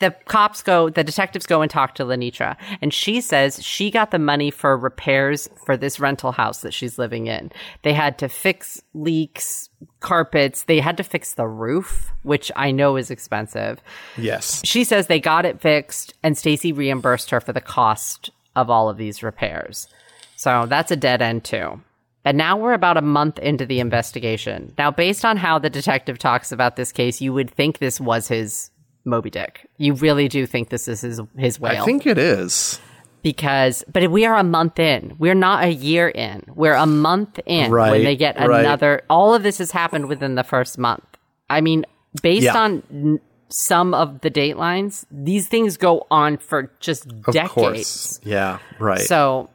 the cops go, the detectives go and talk to Lenitra, and she says she got the money for repairs for this rental house that she's living in. They had to fix leaks, carpets, they had to fix the roof, which I know is expensive. Yes. She says they got it fixed and Stacey reimbursed her for the cost of all of these repairs. So that's a dead end too. And now we're about a month into the investigation. Now, based on how the detective talks about this case, you would think this was his Moby Dick. You really do think this is his, his whale I think it is. because, but we are a month in. We're not a year in. We're a month in when they get right. another. All of this has happened within the first month. I mean, based Yeah. on n- some of the datelines, these things go on for just Of decades. course. Yeah. Right. So,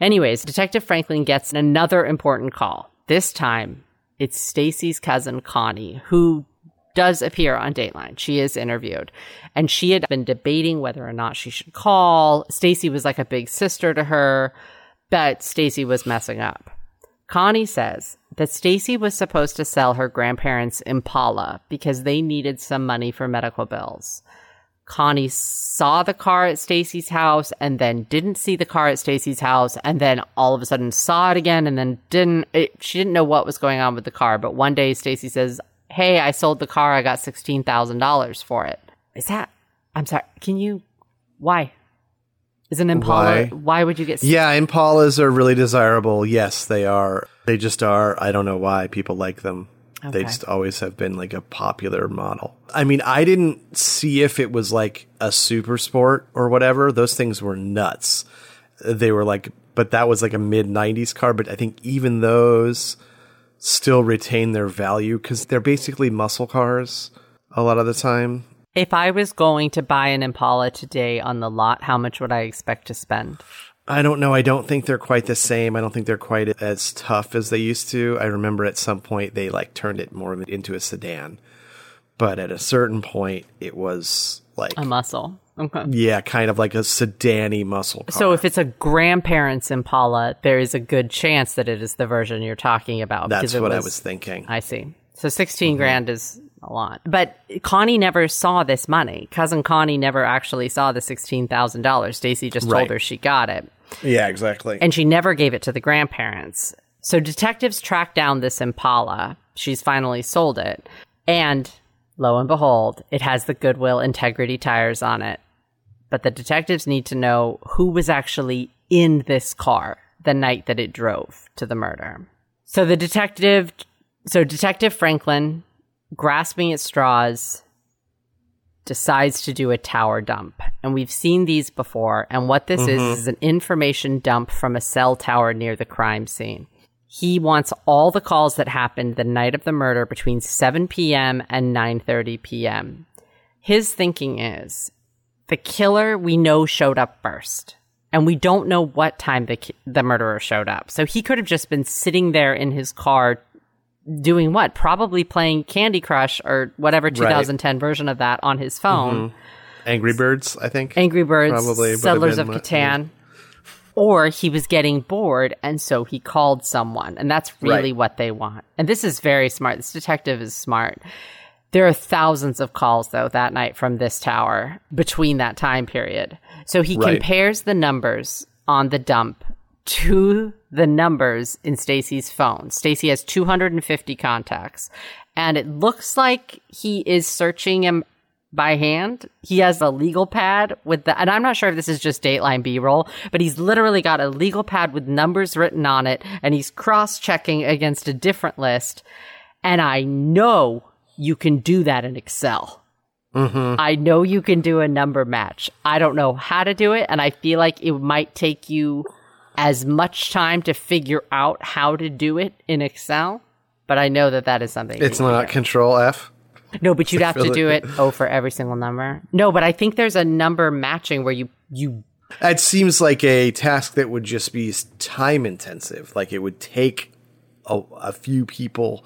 anyways, Detective Franklin gets another important call. This time, it's Stacey's cousin Connie, who does appear on Dateline. She is interviewed, and she had been debating whether or not she should call. Stacey was like a big sister to her, but Stacey was messing up. Connie says that Stacey was supposed to sell her grandparents Impala because they needed some money for medical bills. Connie saw the car at Stacey's house and then didn't see the car at Stacey's house and then all of a sudden saw it again and then didn't it, she didn't know what was going on with the car but one day Stacey says, "Hey, I sold the car. I got $16,000 for it. Is that I'm sorry. Can you why? Is an Impala Why? why, would you get yeah, Impalas are really desirable. Yes, they are. They just are. I don't know why people like them. They just always have been like a popular model. I mean, I didn't see if it was like a super sport or whatever. Those things were nuts. They were like, but that was like a mid 90s car. But I think even those still retain their value because they're basically muscle cars a lot of the time. If I was going to buy an Impala today on the lot, how much would I expect to spend? I don't know. I don't think they're quite the same. I don't think they're quite as tough as they used to. I remember at some point they like turned it more into a sedan. But at a certain point it was like A muscle. Okay. yeah, kind of like a sedany muscle car. So if it's a grandparent's Impala, there is a good chance that it is the version you're talking about. that's what I was thinking. I see. So 16 mm-hmm. grand is a lot. But Connie never saw this money. Cousin Connie never actually saw the $16,000. Stacey just Right. told her she got it. yeah, exactly. And she never gave it to the grandparents. So detectives track down this Impala. She's finally sold it. And lo and behold, it has the Goodwill Integrity tires on it. But the detectives need to know who was actually in this car the night that it drove to the murder. So the detective, so Detective Franklin, grasping at straws, decides to do a tower dump. And we've seen these before. And what this is, mm-hmm. is an information dump from a cell tower near the crime scene. He wants all the calls that happened the night of the murder between 7 p.m. and 9:30 p.m. His thinking is the killer we know showed up first. And we don't know what time the the murderer showed up. So he could have just been sitting there in his car doing what? Probably playing Candy Crush or whatever 2010 version of that on his phone. Mm-hmm. Angry Birds, I think. Angry Birds, Probably Settlers of Catan. Or he was getting bored and so he called someone. And that's really Right. what they want. And this is very smart. This detective is smart. There are thousands of calls though that night from this tower between that time period. So he Right. compares the numbers on the dump to the numbers in Stacey's phone. Stacey has 250 contacts and it looks like he is searching him by hand. He has a legal pad with the, and I'm not sure if this is just Dateline B roll, but he's literally got a legal pad with numbers written on it and he's cross checking against a different list. And I know you can do that in Excel. Mm-hmm. I know you can do a number match. I don't know how to do it. And I feel like it might take you as much time to figure out how to do it in Excel. But I know that that is something. It's not. Control F. No, but you'd have to do it oh for every single number. No, but I think there's a number matching where you you It seems like a task that would just be time intensive. Like it would take a, a few people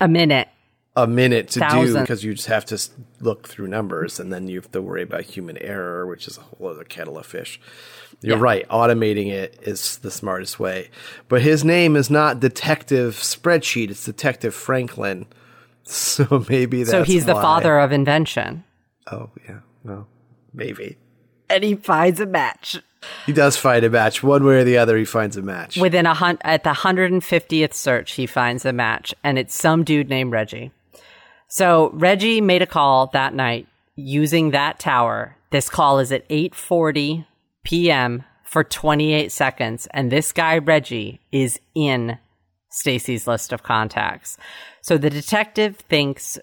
a minute. A minute to do because you just have to look through numbers and then you have to worry about human error, which is a whole other kettle of fish. You're Yeah. right. Automating it is the smartest way. But his name is not Detective Spreadsheet, it's Detective Franklin. So maybe that's so he's the father of invention, Oh, yeah. No, maybe. and he finds a match He does find a match. One way or the other, he finds a match. within a hunt at the 150th search. He finds a match, and it's some dude named Reggie. So Reggie made a call that night using that tower. This call is at 8:40 p.m. for 28 seconds, and this guy Reggie is in Stacey's list of contacts. So the detective thinks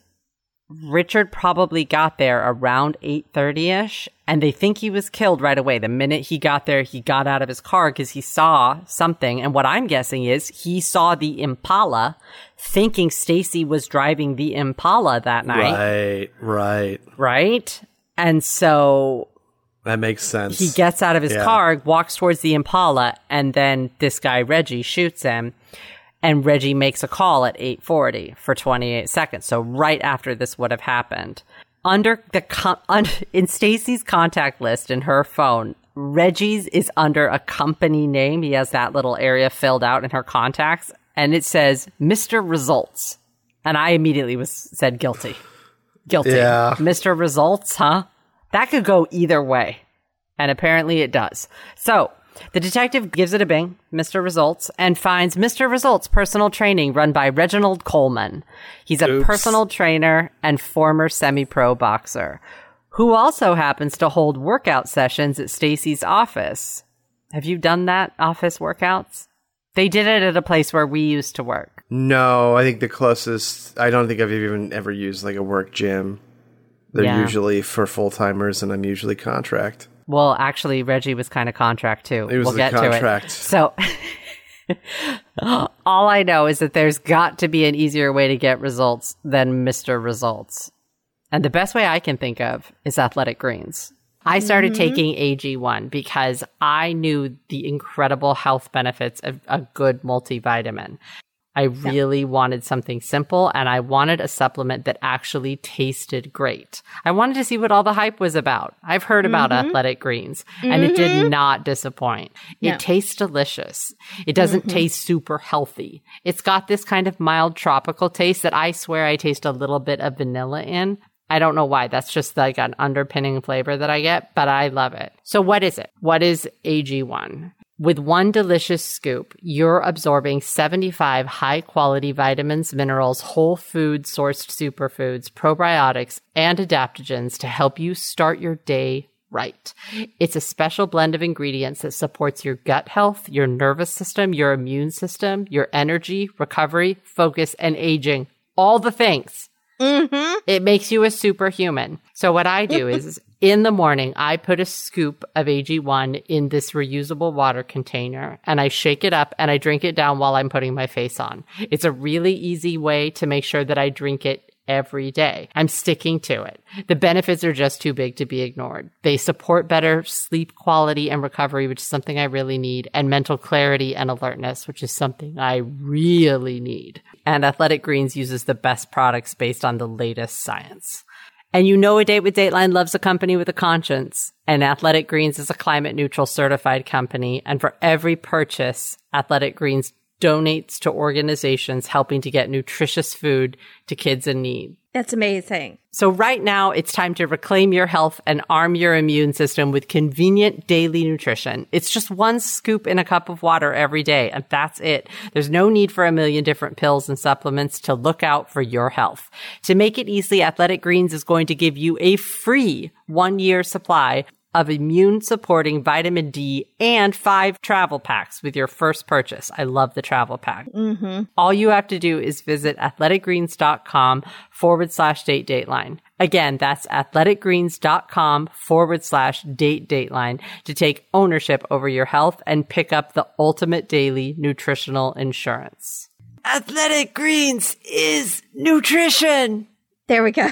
Richard probably got there around 8:30ish and they think he was killed right away. The minute he got there, he got out of his car cuz he saw something and what I'm guessing is he saw the Impala thinking Stacey was driving the Impala that night, right, right. right? And so That makes sense. he gets out of his Yeah. car, walks towards the Impala, and then this guy Reggie shoots him. And Reggie makes a call at 8:40 for 28 seconds. So right after this would have happened, under the con- un- in Stacey's contact list in her phone, Reggie's is under a company name. He has that little area filled out in her contacts, and it says Mr. Results. And I immediately was said guilty. Guilty. Yeah. Mr. Results, huh? That could go either way. And apparently it does. So the detective gives it a bing, Mr. Results, and finds Mr. Results personal training run by Reginald Coleman. He's a Oops. personal trainer and former semi pro boxer who also happens to hold workout sessions at Stacey's office. Have you done that office workouts? They did it at a place where we used to work. no, I think the closest. I don't think I've even ever used like a work gym. They're Yeah. usually for full timers, and I'm usually contract. Well, actually, Reggie was kind of contract too. It was we'll a get to contract. it. So, all I know is that there's got to be an easier way to get results than Mr. Results. And the best way I can think of is athletic greens. I started mm-hmm. taking AG1 because I knew the incredible health benefits of a good multivitamin. I really wanted something simple and I wanted a supplement that actually tasted great. I wanted to see what all the hype was about. I've heard about mm-hmm. athletic greens and it did mm-hmm. not disappoint. It tastes delicious. It doesn't mm-hmm. taste super healthy. It's got this kind of mild tropical taste that I swear I taste a little bit of vanilla in. I don't know why. That's just like an underpinning flavor that I get, but I love it. So what is it? What is AG1? With one delicious scoop, you're absorbing 75 high quality vitamins, minerals, whole food sourced superfoods, probiotics, and adaptogens to help you start your day right. It's a special blend of ingredients that supports your gut health, your nervous system, your immune system, your energy, recovery, focus, and aging. All the things. Mm-hmm. It makes you a superhuman. So what I do is in the morning, I put a scoop of AG1 in this reusable water container and I shake it up and I drink it down while I'm putting my face on. It's a really easy way to make sure that I drink it every day. I'm sticking to it. The benefits are just too big to be ignored. They support better sleep quality and recovery, which is something I really need, and mental clarity and alertness, which is something I really need. And Athletic Greens uses the best products based on the latest science. And you know a date with Dateline loves a company with a conscience. And Athletic Greens is a climate neutral certified company. And for every purchase, Athletic Greens donates to organizations helping to get nutritious food to kids in need. That's amazing. So right now it's time to reclaim your health and arm your immune system with convenient daily nutrition. It's just one scoop in a cup of water every day and that's it. There's no need for a million different pills and supplements to look out for your health. To make it easy, Athletic Greens is going to give you a free one year supply of immune supporting vitamin D and five travel packs with your first purchase. I love the travel pack. Mm-hmm. All you have to do is visit athleticgreens.com forward slash date dateline. Again, that's athleticgreens.com forward slash date dateline to take ownership over your health and pick up the ultimate daily nutritional insurance. Athletic Greens is nutrition. There we go.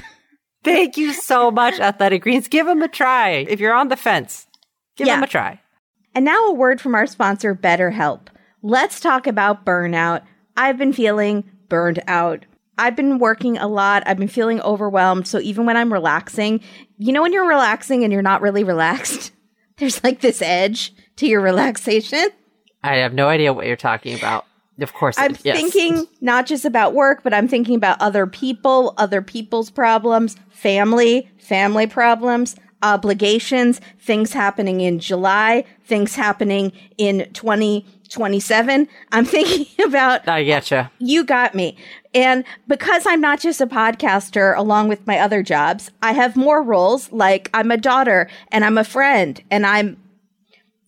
Thank you so much, Athletic Greens. Give them a try. If you're on the fence, give Yeah. them a try. And now a word from our sponsor, BetterHelp. Let's talk about burnout. I've been feeling burned out. I've been working a lot. I've been feeling overwhelmed. So even when I'm relaxing, you know, when you're relaxing and you're not really relaxed, there's like this edge to your relaxation. I have no idea what you're talking about. Of course, I'm yes. thinking not just about work, but I'm thinking about other people, other people's problems, family, family problems, obligations, things happening in July, things happening in 2027. I'm thinking about I getcha. you got me. And because I'm not just a podcaster along with my other jobs, I have more roles like I'm a daughter and I'm a friend and I'm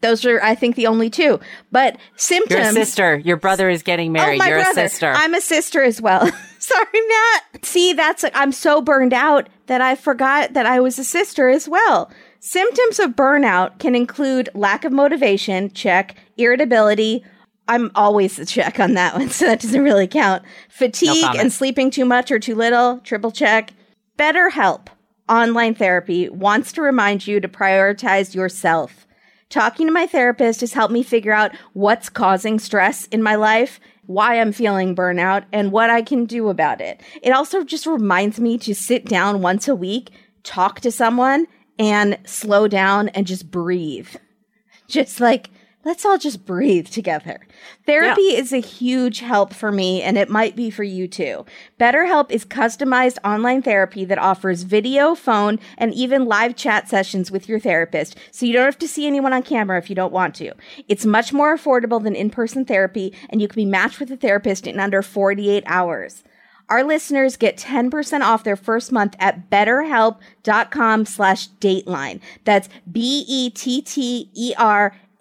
those are I think the only two. But symptoms Your sister, your brother is getting married. Oh, my You're brother. a sister. I'm a sister as well. Sorry, Matt. See, that's I'm so burned out that I forgot that I was a sister as well. Symptoms of burnout can include lack of motivation, check, irritability. I'm always the check on that one, so that doesn't really count. Fatigue comment. and sleeping too much or too little, triple check. BetterHelp online therapy wants to remind you to prioritize yourself. Talking to my therapist has helped me figure out what's causing stress in my life, why I'm feeling burnout, and what I can do about it. It also just reminds me to sit down once a week, talk to someone, and slow down and just breathe. Just like, let's all just breathe together. Therapy is a huge help for me, and it might be for you too. BetterHelp is customized online therapy that offers video, phone, and even live chat sessions with your therapist, so you don't have to see anyone on camera if you don't want to. It's much more affordable than in person therapy, and you can be matched with a therapist in under 48 hours. Our listeners get 10% off their first month at betterhelp.com slash dateline. That's E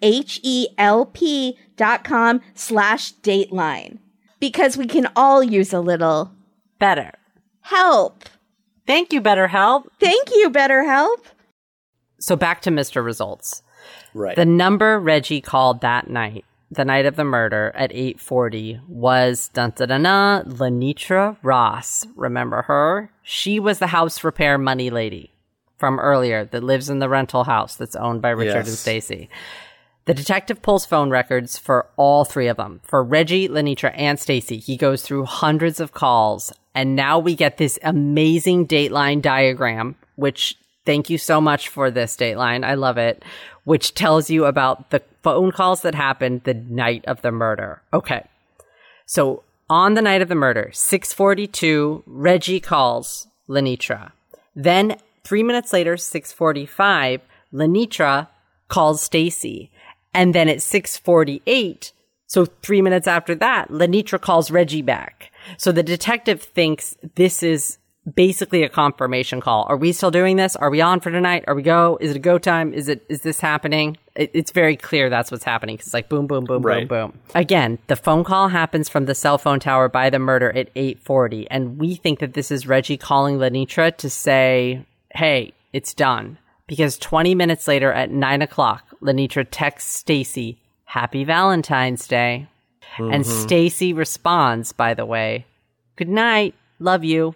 B-E-T-T-E-R-H-E-L-P dot com slash dateline. Because we can all use a little Better. help. Thank you, BetterHelp. Thank you, BetterHelp. So back to Mr. Results. Right. The number Reggie called that night, the night of the murder at 840 was dun dun dun, dun Lenitra Ross. Remember her? She was the house repair money lady from earlier that lives in the rental house that's owned by Richard and Stacey. The detective pulls phone records for all three of them. For Reggie, Lenitra, and Stacey, he goes through hundreds of calls, and now we get this amazing dateline diagram, which thank you so much for this dateline. I love it, which tells you about the phone calls that happened the night of the murder. Okay. So on the night of the murder, 642, Reggie calls Lenitra. Then three minutes later, 645, Lenitra calls Stacey. And then at 648, so three minutes after that, Lenitra calls Reggie back. So the detective thinks this is basically a confirmation call. Are we still doing this? Are we on for tonight? Are we go? Is it a go time? Is it is this happening? It, it's very clear that's what's happening because it's like boom, boom, boom, Right. boom, boom. Again, the phone call happens from the cell phone tower by the murder at eight forty, and we think that this is Reggie calling Lenitra to say, "Hey, it's done." Because twenty minutes later at nine o'clock, Lenitra texts Stacey, "Happy Valentine's Day," and mm-hmm. Stacey responds, by the way, "Good night, love you."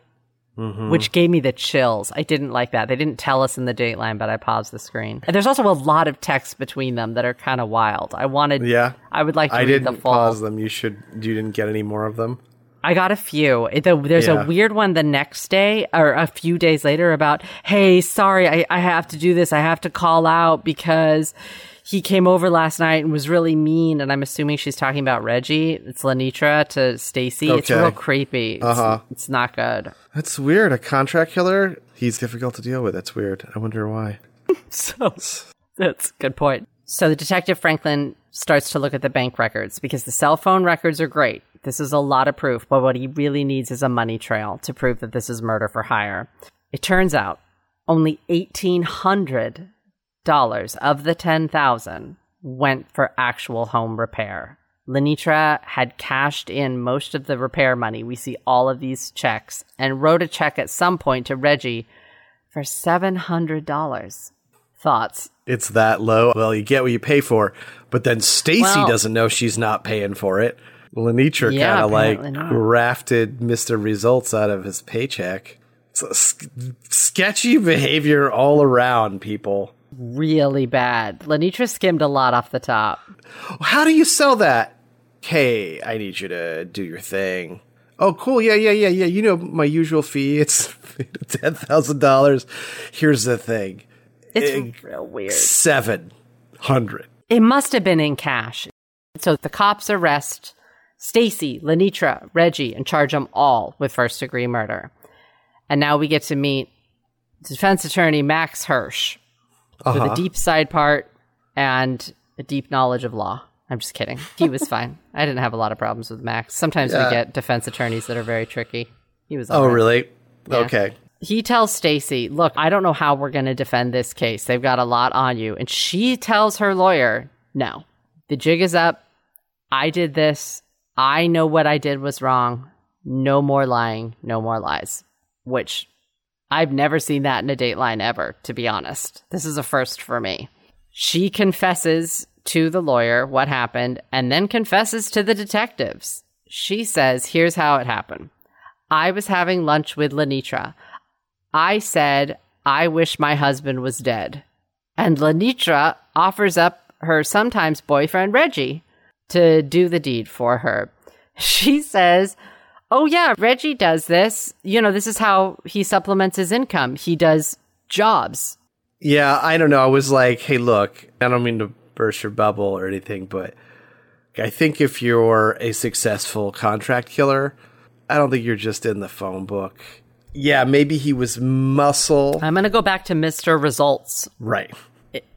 Mm-hmm. which gave me the chills. I didn't like that. They didn't tell us in the dateline, but I paused the screen. And there's also a lot of text between them that are kind of wild. I wanted, Yeah. I would like to I read didn't the full. pause them. You should. You didn't get any more of them. I got a few. The- there's Yeah. a weird one the next day or a few days later about, hey, sorry, I, I have to do this. I have to call out because he came over last night and was really mean. And I'm assuming she's talking about Reggie. It's Lenitra to Stacey. It's real creepy. It's, Uh-huh. it's not good. That's weird. A contract killer. He's difficult to deal with. That's weird. I wonder why. So that's a good point. So the detective Franklin starts to look at the bank records because the cell phone records are great. This is a lot of proof, but what he really needs is a money trail to prove that this is murder for hire. It turns out only eighteen hundred dollars of the ten thousand went for actual home repair. Lenitra had cashed in most of the repair money. We see all of these checks and wrote a check at some point to Reggie for seven hundred dollars. Thoughts? It's that low. Well, you get what you pay for. But then Stacey Well- doesn't know she's not paying for it. Lenitra Yeah, kind of like not. grafted Mr. Results out of his paycheck. A sk- sketchy behavior all around, people. Really bad. Lenitra skimmed a lot off the top. How do you sell that? Hey, I need you to do your thing. Oh, cool. Yeah, yeah, yeah, yeah. You know my usual fee. It's ten thousand dollars. Here's the thing: It's eh, real weird. seven hundred. It must have been in cash. So the cops arrest Stacey, Lenitra, Reggie, and charge them all with first degree murder. And now we get to meet defense attorney Max Hirsch with a uh-huh. deep side part and a deep knowledge of law. I'm just kidding. He was fine. I didn't have a lot of problems with Max. Sometimes Yeah. we get defense attorneys that are very tricky. He was Oh, right. really? Okay. he tells Stacey, "Look, I don't know how we're going to defend this case. They've got a lot on you." And she tells her lawyer, "No. The jig is up. I did this. I know what I did was wrong. No more lying, no more lies." Which I've never seen that in a dateline ever, to be honest. This is a first for me. She confesses to the lawyer what happened and then confesses to the detectives. She says, Here's how it happened. I was having lunch with Lenitra. I said, I wish my husband was dead. And Lenitra offers up her sometimes boyfriend Reggie to do the deed for her. She says, Oh, yeah, Reggie does this. You know, this is how he supplements his income. He does jobs. Yeah, I don't know. I was like, hey, look, I don't mean to burst your bubble or anything, but I think if you're a successful contract killer, I don't think you're just in the phone book. Yeah, maybe he was muscle. I'm going to go back to Mr. Results. Right.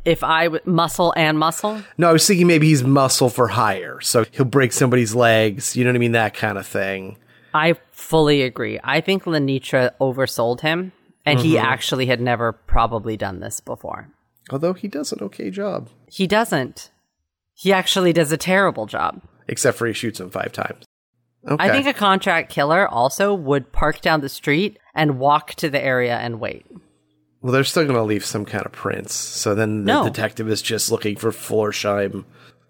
If I w- muscle and muscle, No, I was thinking maybe he's muscle for hire. So he'll break somebody's legs. You know what I mean? That kind of thing. I fully agree. I think Lenitra oversold him, and he mm-hmm. actually had never probably done this before. Although he does an okay job, He doesn't. He actually does a terrible job. except for he shoots him five times. Okay. I think a contract killer also would park down the street and walk to the area and wait. Well, they're still going to leave some kind of prints. So then the No. detective is just looking for Florsheim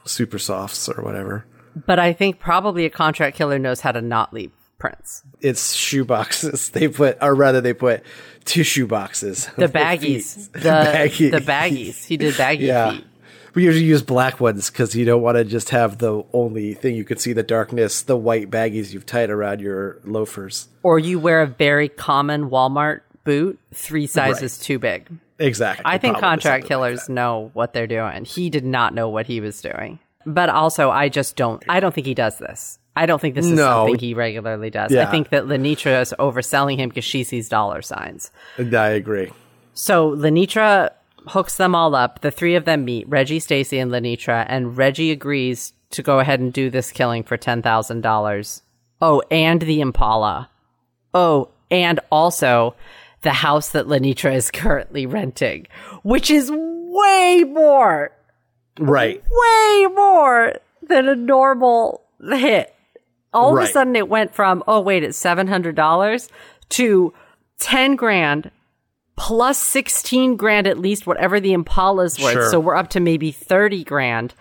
super softs or whatever. But I think probably a contract killer knows how to not leave prints. it's shoe boxes. They put, or rather, they put two shoe boxes. The baggies. The, Baggy. the baggies. He did baggy Yeah. feet. We usually use black ones because you don't want to just have the only thing you can see the darkness, the white baggies you've tied around your loafers. Or you wear a very common Walmart boot, three sizes too big. Exactly. I think contract killers like know what they're doing. He did not know what he was doing. But also, I just don't. I don't think he does this. I don't think this is No. something he regularly does. I think that Lenitra is overselling him because she sees dollar signs. I agree. So Lenitra hooks them all up. The three of them meet Reggie, Stacey, and Lenitra, and Reggie agrees to go ahead and do this killing for ten thousand dollars. Oh, and the Impala. Oh, and also the house that Lenitra is currently renting, which is way more, Right. way more than a normal hit. All of a sudden it went from, oh wait, it's $700 to 10 grand plus 16 grand at least, whatever the Impala's worth. Sure. So we're up to maybe 30 grand.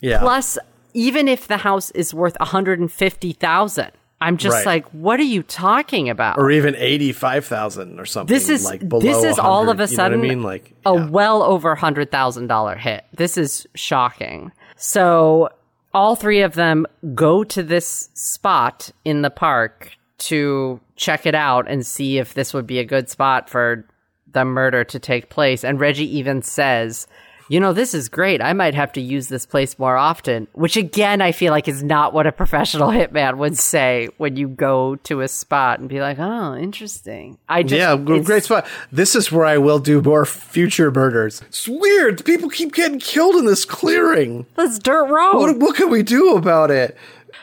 Yeah. Plus, even if the house is worth 150,000, I'm just Right. like, what are you talking about? or even 85,000 or something This is- like below this is all of a 100, you know sudden I mean like a well over hundred thousand dollar hit. This is shocking. So all three of them go to this spot in the park to check it out and see if this would be a good spot for the murder to take place. And Reggie even says, you know, this is great. I might have to use this place more often, which again, I feel like is not what a professional hitman would say when you go to a spot and be like, oh, interesting. I just, yeah, great spot. This is where I will do more future murders. It's weird. People keep getting killed in this clearing. This dirt road. What, what can we do about it?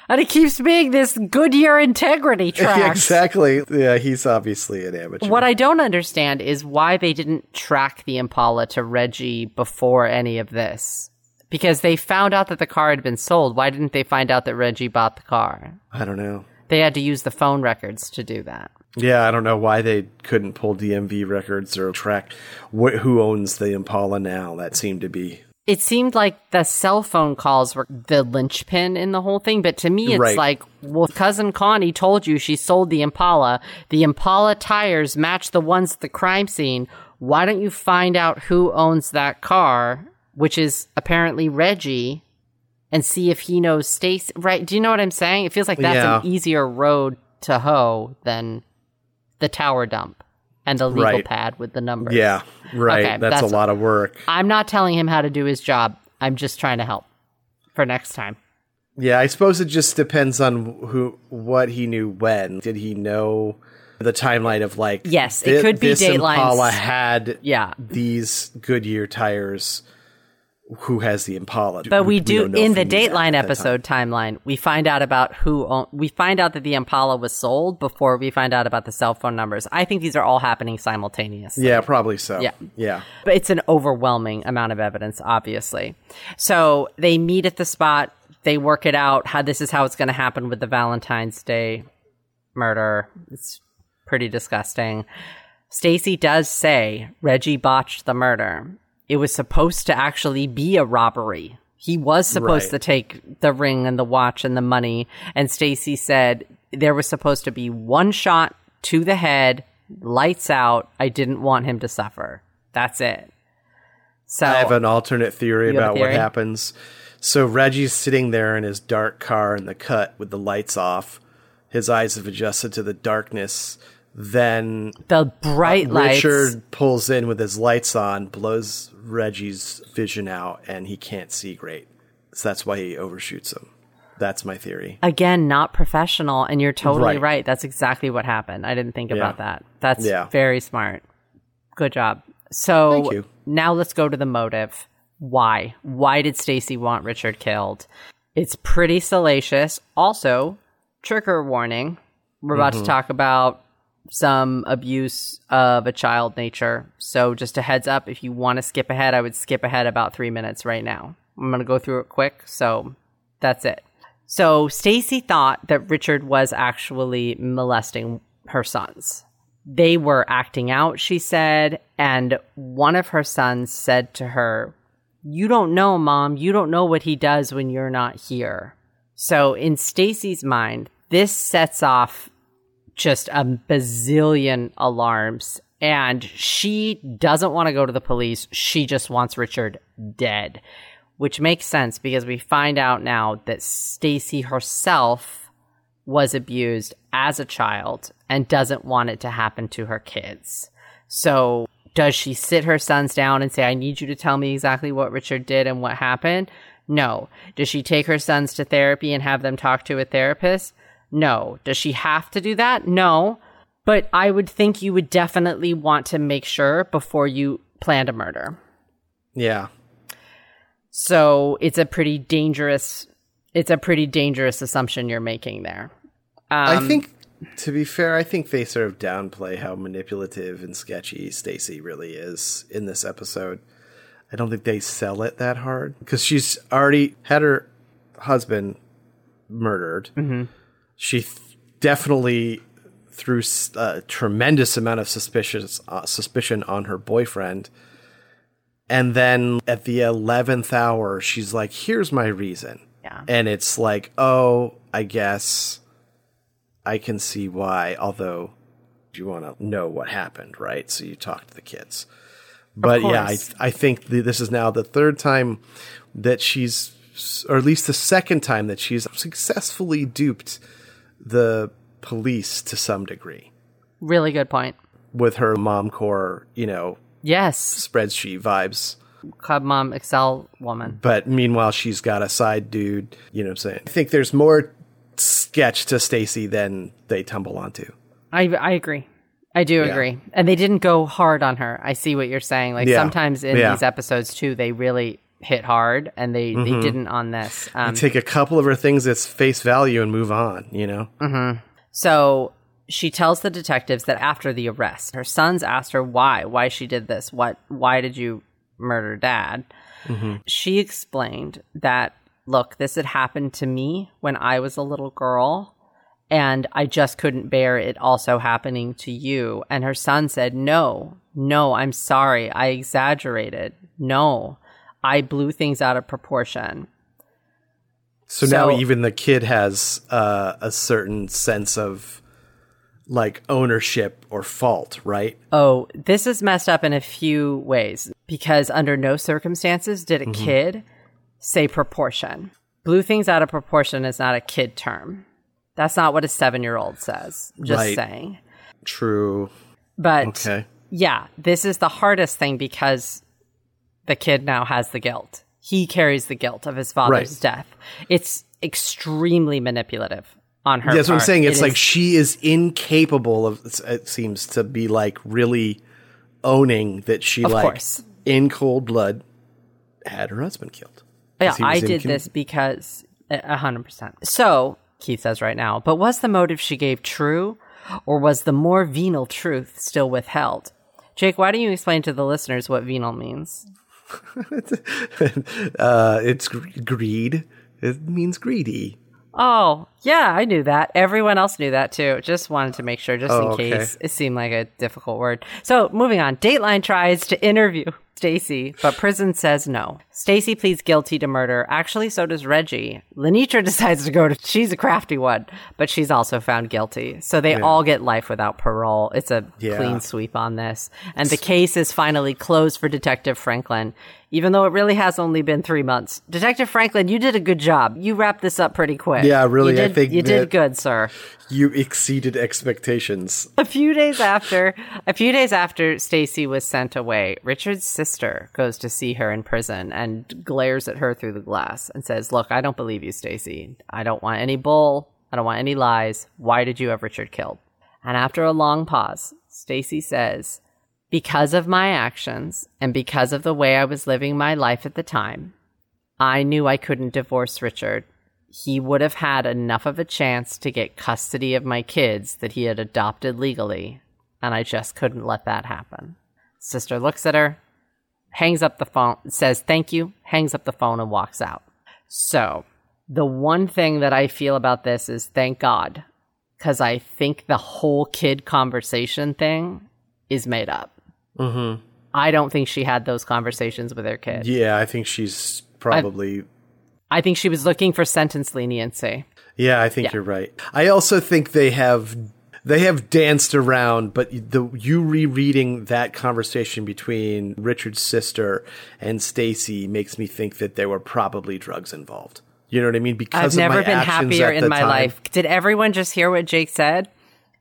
And it keeps being this Goodyear integrity track. exactly. Yeah, he's obviously an amateur. What I don't understand is why they didn't track the Impala to Reggie before any of this. Because they found out that the car had been sold. Why didn't they find out that Reggie bought the car? I don't know. They had to use the phone records to do that. Yeah, I don't know why they couldn't pull DMV records or track wh- who owns the Impala now. That seemed to be It seemed like the cell phone calls were the linchpin in the whole thing, but to me, it's Right. like, well, cousin Connie told you she sold the Impala. The Impala tires match the ones at the crime scene. Why don't you find out who owns that car, which is apparently Reggie, and see if he knows Stacy? Right? Do you know what I'm saying? It feels like that's Yeah. an easier road to hoe than the tower dump and the legal Right. pad with the numbers. yeah, right. Okay, that's, that's- a lot of work. I'm not telling him how to do his job. I'm just trying to help for next time. Yeah, I suppose it just depends on who what he knew when. Did he know the timeline of like Yes, it could be this datelines. Impala had Yeah. these Goodyear tires. Who has the Impala? But we, do don't in the that Dateline at that time. episode timeline, we find out about who own, we find out that the Impala was sold before we find out about the cell phone numbers. I think these are all happening simultaneously. Yeah, probably so. Yeah. yeah. But it's an overwhelming amount of evidence, obviously. So they meet at the spot, they work it out, how this is how it's going to happen with the Valentine's Day murder. It's pretty disgusting. Stacy does say Reggie botched the murder. It was supposed to actually be a robbery. He was supposed Right. to take the ring and the watch and the money. And Stacy said there was supposed to be one shot to the head, lights out. I didn't want him to suffer. That's it. So I have an alternate theory You have a about what happens. So Reggie's sitting there in his dark car in the cut with the lights off. His eyes have adjusted to the darkness. Then the bright lights. Richard pulls in with his lights on, blows Reggie's vision out, and he can't see great. So that's why he overshoots him. That's my theory. again not professional and you're totally right. Right. that's exactly what happened i didn't think about that that's Yeah. very smart good job so Thank you. now let's go to the motive why why did stacy want richard killed it's pretty salacious also trigger warning we're about Mm-hmm. to talk about some abuse of a child nature so just a heads up if you want to skip ahead i would skip ahead about three minutes right now i'm going to go through it quick so that's it so Stacy thought that Richard was actually molesting her sons. They were acting out, she said, and one of her sons said to her, "You don't know, mom. You don't know what he does when you're not here." So in Stacy's mind, this sets off just a bazillion alarms and she doesn't want to go to the police. She just wants Richard dead which makes sense because we find out now that Stacy herself was abused as a child and doesn't want it to happen to her kids. So, does she sit her sons down and say, I need you to tell me exactly what Richard did and what happened? No. Does she take her sons to therapy and have them talk to a therapist? No. Does she have to do that? No. But I would think you would definitely want to make sure before you planned a murder. Yeah. So it's a pretty dangerous it's a pretty dangerous assumption you're making there. Um, I think To be fair, I think they sort of downplay how manipulative and sketchy Stacy really is in this episode. I don't think they sell it that hard because she's already had her husband murdered. Mm-hmm. She th- definitely threw s- a tremendous amount of suspicious uh, suspicion on her boyfriend. And then at the 11th hour, she's like, here's my reason. Yeah. And it's like, oh, I guess I can see why, although you want to know what happened, right? So you talk to the kids. But yeah, I. I think th- this is now the third time that she's, or at least the second time that she's successfully duped the police to some degree Really good point. with her mom core, you know, Yes, spreadsheet vibes. Club Mom Excel woman. But meanwhile, she's got a side dude. You know what I'm saying? I think there's more sketch to Stacy than they tumble onto. I I agree. I do Yeah. agree. And they didn't go hard on her. I see what you're saying. Like Yeah. sometimes in Yeah. these episodes too, they really hit hard, and they they mm-hmm. didn't on this. Um, Take a couple of her things as face value and move on, you know? Mm-hmm. So she tells the detectives that after the arrest, her sons asked her why, why she did this. What, why did you murder dad? Mm-hmm. She explained that, look, this had happened to me when I was a little girl. And I just couldn't bear it also happening to you. And her son said, No, no, I'm sorry. I exaggerated. No, I blew things out of proportion. So, now even the kid has uh, a certain sense of like ownership or fault, right? Oh, this is messed up in a few ways because under no circumstances did a Mm-hmm. kid say proportion. Blew things out of proportion is not a kid term. That's not what a seven year old says. Just Right. saying. True. But Okay. yeah, this is the hardest thing because the kid now has the guilt. He carries the guilt of his father's Right. death. It's extremely manipulative on her. That's what I'm saying. It's It like is- she is incapable of, it seems to be like really owning that she, Of like, course. in cold blood, had her husband killed. Yeah, I did this because eh, a hundred percent. So Keith says right now, but was the motive she gave true, or was the more venal truth still withheld? Jake, why don't you explain to the listeners what venal means? Uh, it's greed. It means greedy. Oh, yeah, I knew that. Everyone else knew that too. Just wanted to make sure, just Oh, in okay. case it seemed like a difficult word. So, moving on. Dateline tries to interview Stacy, but prison says no. Stacy pleads guilty to murder. Actually, so does Reggie. Lenitra decides to go to, she's a crafty one, but she's also found guilty. So they all get life without parole. It's a Yeah. clean sweep on this. And the case is finally closed for Detective Franklin, even though it really has only been three months. Detective Franklin, you did a good job. You wrapped this up pretty quick. Yeah, really, You I did, think you did good, sir. You exceeded expectations. A few days after, a few days after Stacy was sent away, Richard's sister goes to see her in prison and glares at her through the glass and says, "Look, I don't believe you, Stacy. I don't want any bull. I don't want any lies. Why did you have Richard killed?" And after a long pause, Stacy says, "Because of my actions and because of the way I was living my life at the time, I knew I couldn't divorce Richard he would have had enough of a chance to get custody of my kids that he had adopted legally, and I just couldn't let that happen. Sister looks at her, hangs up the phone, says thank you, hangs up the phone, and walks out. So, the one thing that I feel about this is thank God, because I think the whole kid conversation thing is made up. Mm-hmm. I don't think she had those conversations with her kid. Yeah, I think she's probably. I think she was looking for sentence leniency. yeah, I think Yeah. you're right. I also think they have they have danced around, but the you rereading that conversation between Richard's sister and Stacy makes me think that there were probably drugs involved. You know what I mean? Because I've never my been happier in my time. life. Did everyone just hear what Jake said?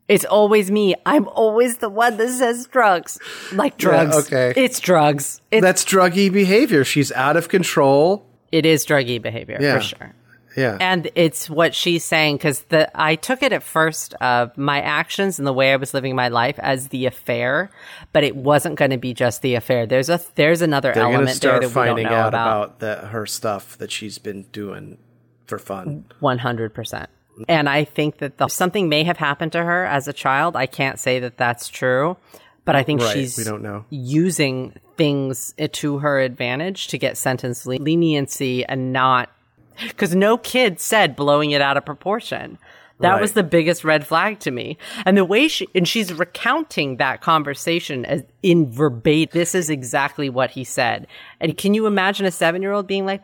It's always me. I'm always the one that says drugs. Like drugs. okay. It's drugs. It's, That's druggy behavior. She's out of control. it is druggy behavior Yeah. for sure. Yeah. And it's what she's saying because the I took it at first of my actions and the way I was living my life as the affair, but it wasn't going to be just the affair. There's a there's another They're element there start that we finding don't know out about. about the, her stuff that she's been doing for fun. One hundred percent. And I think that the, something may have happened to her as a child. I can't say that that's true, but I think Right, she's we don't know. using things eh, to her advantage to get sentence le- leniency and not because no kid said blowing it out of proportion. That Right. was the biggest red flag to me. And the way she, and she's recounting that conversation as in verbatim. This is exactly what he said. And can you imagine a seven year old being like,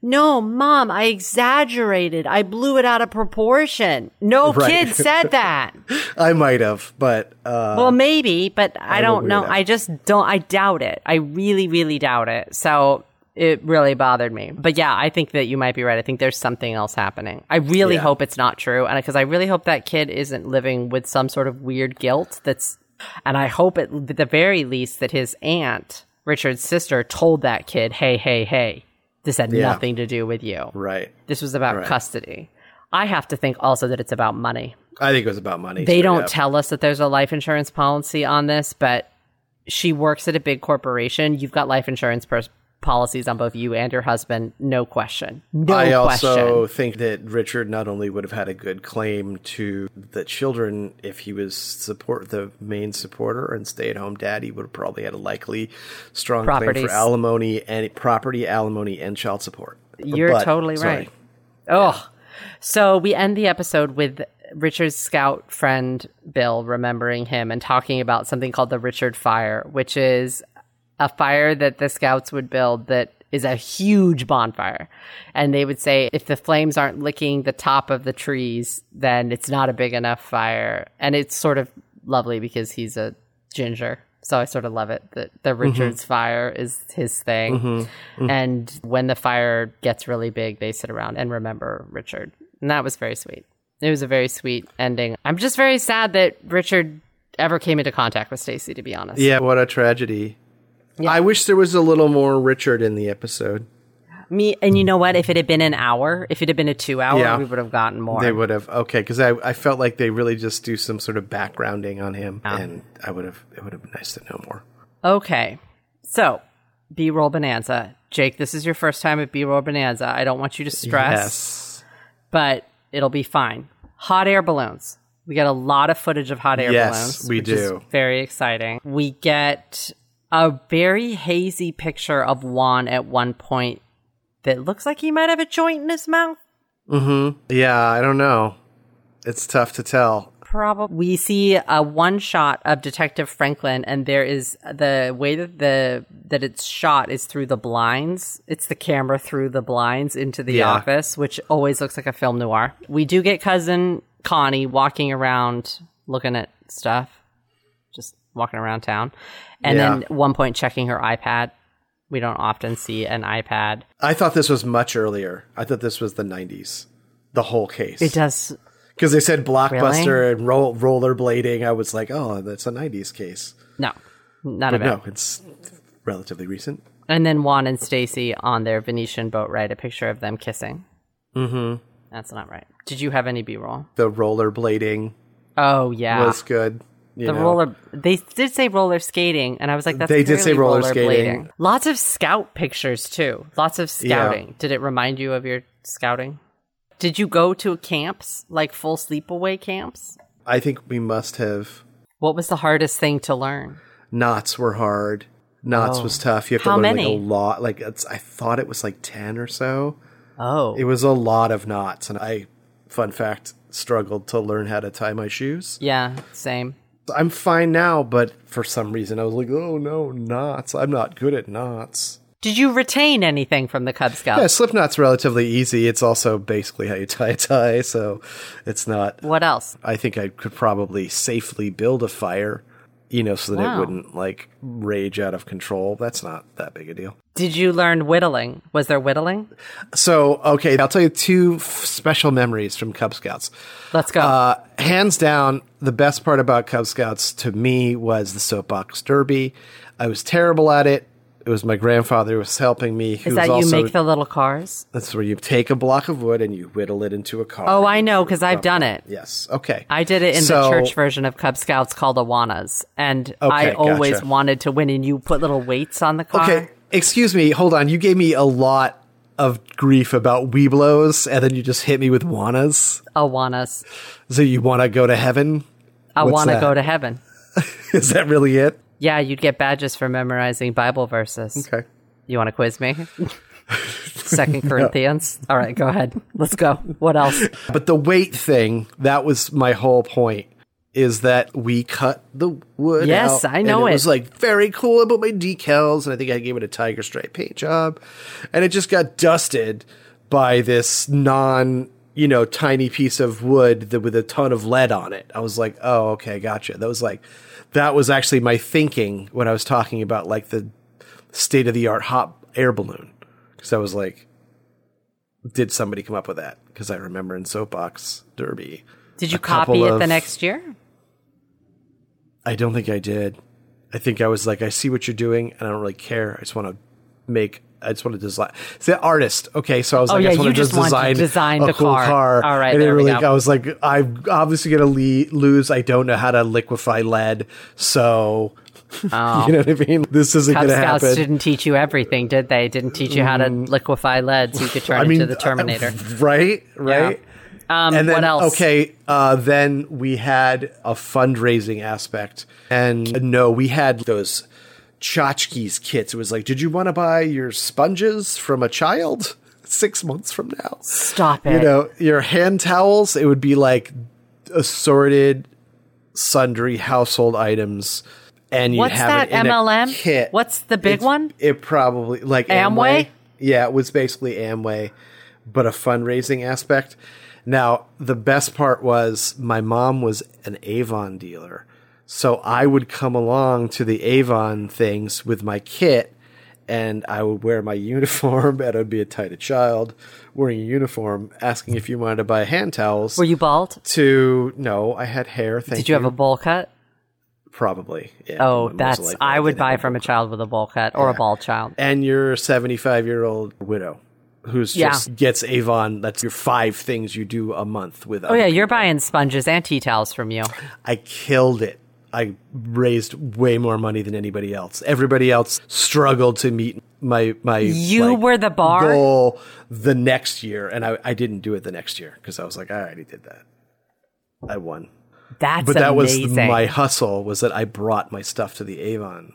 no, mom, I exaggerated. I blew it out of proportion. No Right. kid said that. I might have, but uh, Well, maybe, but I, don't don't know. I just don't. I doubt it. I really, really doubt it. So it really bothered me. But yeah, I think that you might be right. I think there's something else happening. I really Yeah. hope it's not true, and because I really hope that kid isn't living with some sort of weird guilt. That's, and I hope at the very least that his aunt, Richard's sister, told that kid, "Hey, hey, hey, this had Yeah. nothing to do with you. right. This was about Right. custody." I have to think also that it's about money I think it was about money. they don't up. tell us that there's a life insurance policy on this, but she works at a big corporation. You've got life insurance pers- policies on both you and your husband, no question. No I question. also think that Richard not only would have had a good claim to the children if he was support the main supporter and stay at home dad, he would have probably had a likely strong claim for alimony and property, alimony, and child support. You're But- totally right. Oh, so we end the episode with Richard's scout friend Bill remembering him and talking about something called the Richard Fire, which is a fire that the scouts would build that is a huge bonfire. And they would say if the flames aren't licking the top of the trees, then it's not a big enough fire. And it's sort of lovely because he's a ginger. So I sort of love it that the mm-hmm. Richard's fire is his thing. Mm-hmm. Mm-hmm. And when the fire gets really big, they sit around and remember Richard. And that was very sweet. It was a very sweet ending. I'm just very sad that Richard ever came into contact with Stacy, to be honest. Yeah, what a tragedy. I wish there was a little more Richard in the episode. Me and you know what? If it had been an hour, if it had been a two hour, Yeah. we would have gotten more. They would have okay because I, I felt like they really just do some sort of backgrounding on him, and I would have it would have been nice to know more. Okay. So, B roll bonanza. Jake, this is your first time at B roll bonanza. I don't want you to stress, Yes, but it'll be fine. Hot air balloons. We get a lot of footage of hot air Yes, balloons. we which is do. very exciting. We get a very hazy picture of Juan at one point that looks like he might have a joint in his mouth. Mm-hmm. yeah, I don't know. It's tough to tell. Probably. We see a one shot of Detective Franklin, and there is the way that the that it's shot is through the blinds. It's the camera through the blinds into the Yeah. office, which always looks like a film noir. We do get cousin Connie walking around looking at stuff, just walking around town, and Yeah. then at one point checking her iPad. We don't often see an iPad. I thought this was much earlier. I thought this was the '90s, the whole case. It does. because they said blockbuster and roll, rollerblading. I was like, oh, that's a '90s case. No, none But of it. no, it's relatively recent. And then Juan and Stacy on their Venetian boat ride, a picture of them kissing. Mm-hmm. That's not right. Did you have any B roll? The rollerblading Oh yeah, was good. The know. roller. They did say roller skating, and I was like, "That's They did say roller rollerblading. skating. Lots of scout pictures too. Lots of scouting. Did it remind you of your scouting? Did you go to camps like full sleepaway camps? I think we must have. What was the hardest thing to learn? Knots were hard. Knots was oh. tough. You have to Oh. How learn many? like a lot. Like it's, I thought it was like ten or so. Oh, It was a lot of knots, and I, fun fact, struggled to learn how to tie my shoes. yeah, same. I'm fine now, but for some reason I was like, oh no, knots. I'm not good at knots. Did you retain anything from the Cub Scouts? Yeah, slip knot's relatively easy. It's also basically how you tie a tie, so it's not. What else? I think I could probably safely build a fire, you know, so that Wow. it wouldn't like rage out of control. That's not that big a deal. Did you learn whittling? Was there whittling? So, okay, I'll tell you two f- special memories from Cub Scouts. Let's go. Uh, hands down, the best part about Cub Scouts to me was the soapbox derby. I was terrible at it. It was my grandfather who was helping me. Who Is that you also, make the little cars? That's where you take a block of wood and you whittle it into a car. Oh, I know because I've done it. Yes. Okay. I did it in the church version of Cub Scouts called Awanas, and I always gotcha. wanted to win. And you put little weights on the car. Okay. Excuse me. Hold on. You gave me a lot of grief about Webelos, and then you just hit me with wannas. Awanas. So you want to go to heaven? I want to go to heaven. Is that really it? Yeah, you'd get badges for memorizing Bible verses. Okay. You want to quiz me? Second Corinthians. All right, go ahead. Let's go. What else? But the weight thing, that was my whole point. Is that we cut the wood? Yes, I know it. it. was like very cool about my decals, and I think I gave it a tiger stripe paint job, and it just got dusted by this non, you know, tiny piece of wood that, with a ton of lead on it. I was like, oh, okay, gotcha. That was like, that was actually my thinking when I was talking about like the state of the art hot air balloon, because I was like, did somebody come up with that? Because I remember in Soapbox Derby. Did you copy it the next year? I don't think I did. I think I was like, I see what you're doing, and I don't really care. I just want to make. I just want to design. It's the artist. Okay, so I was Oh, like, yeah, I just want to just want to design, design a the cool car. car. All right, and there we go. I was like, I'm obviously going to le- lose. I don't know how to liquefy lead, so you know what I mean. This isn't Oh. Going to Scouts happen. didn't teach you everything, did they? Didn't teach you how to liquefy lead so you could turn Mm. I mean, into the Terminator. right? Right. Um, and then what else? okay, uh, then we had a fundraising aspect, and no, we had those tchotchkes kits. It was like, did you want to buy your sponges from a child six months from now? Stop it. You know, your hand towels. It would be like assorted, sundry household items, and you What's have that it in MLM? a kit. What's the big It's- one? It probably like Amway? Amway. Yeah, it was basically Amway, but a fundraising aspect. Now, the best part was my mom was an Avon dealer. So I would come along to the Avon things with my kit and I would wear my uniform and I'd be a tighted child wearing a uniform asking if you wanted to buy hand towels. Were you bald? to no, I had hair. Thank you. Did you have a bowl cut? probably? Yeah, Oh, that's I would buy from a child with a bowl cut or a bald child. and you're 75 year old widow who's Yeah. just gets Avon. That's your five things you do a month with. Oh yeah, you're buying sponges and tea towels from you. I killed it. I raised way more money than anybody else. Everybody else struggled to meet my my. You like, were the bar? goal the next year, and I, I didn't do it the next year because I was like, I already did that. I won, That's but that amazing. was my hustle. Was that I brought my stuff to the Avon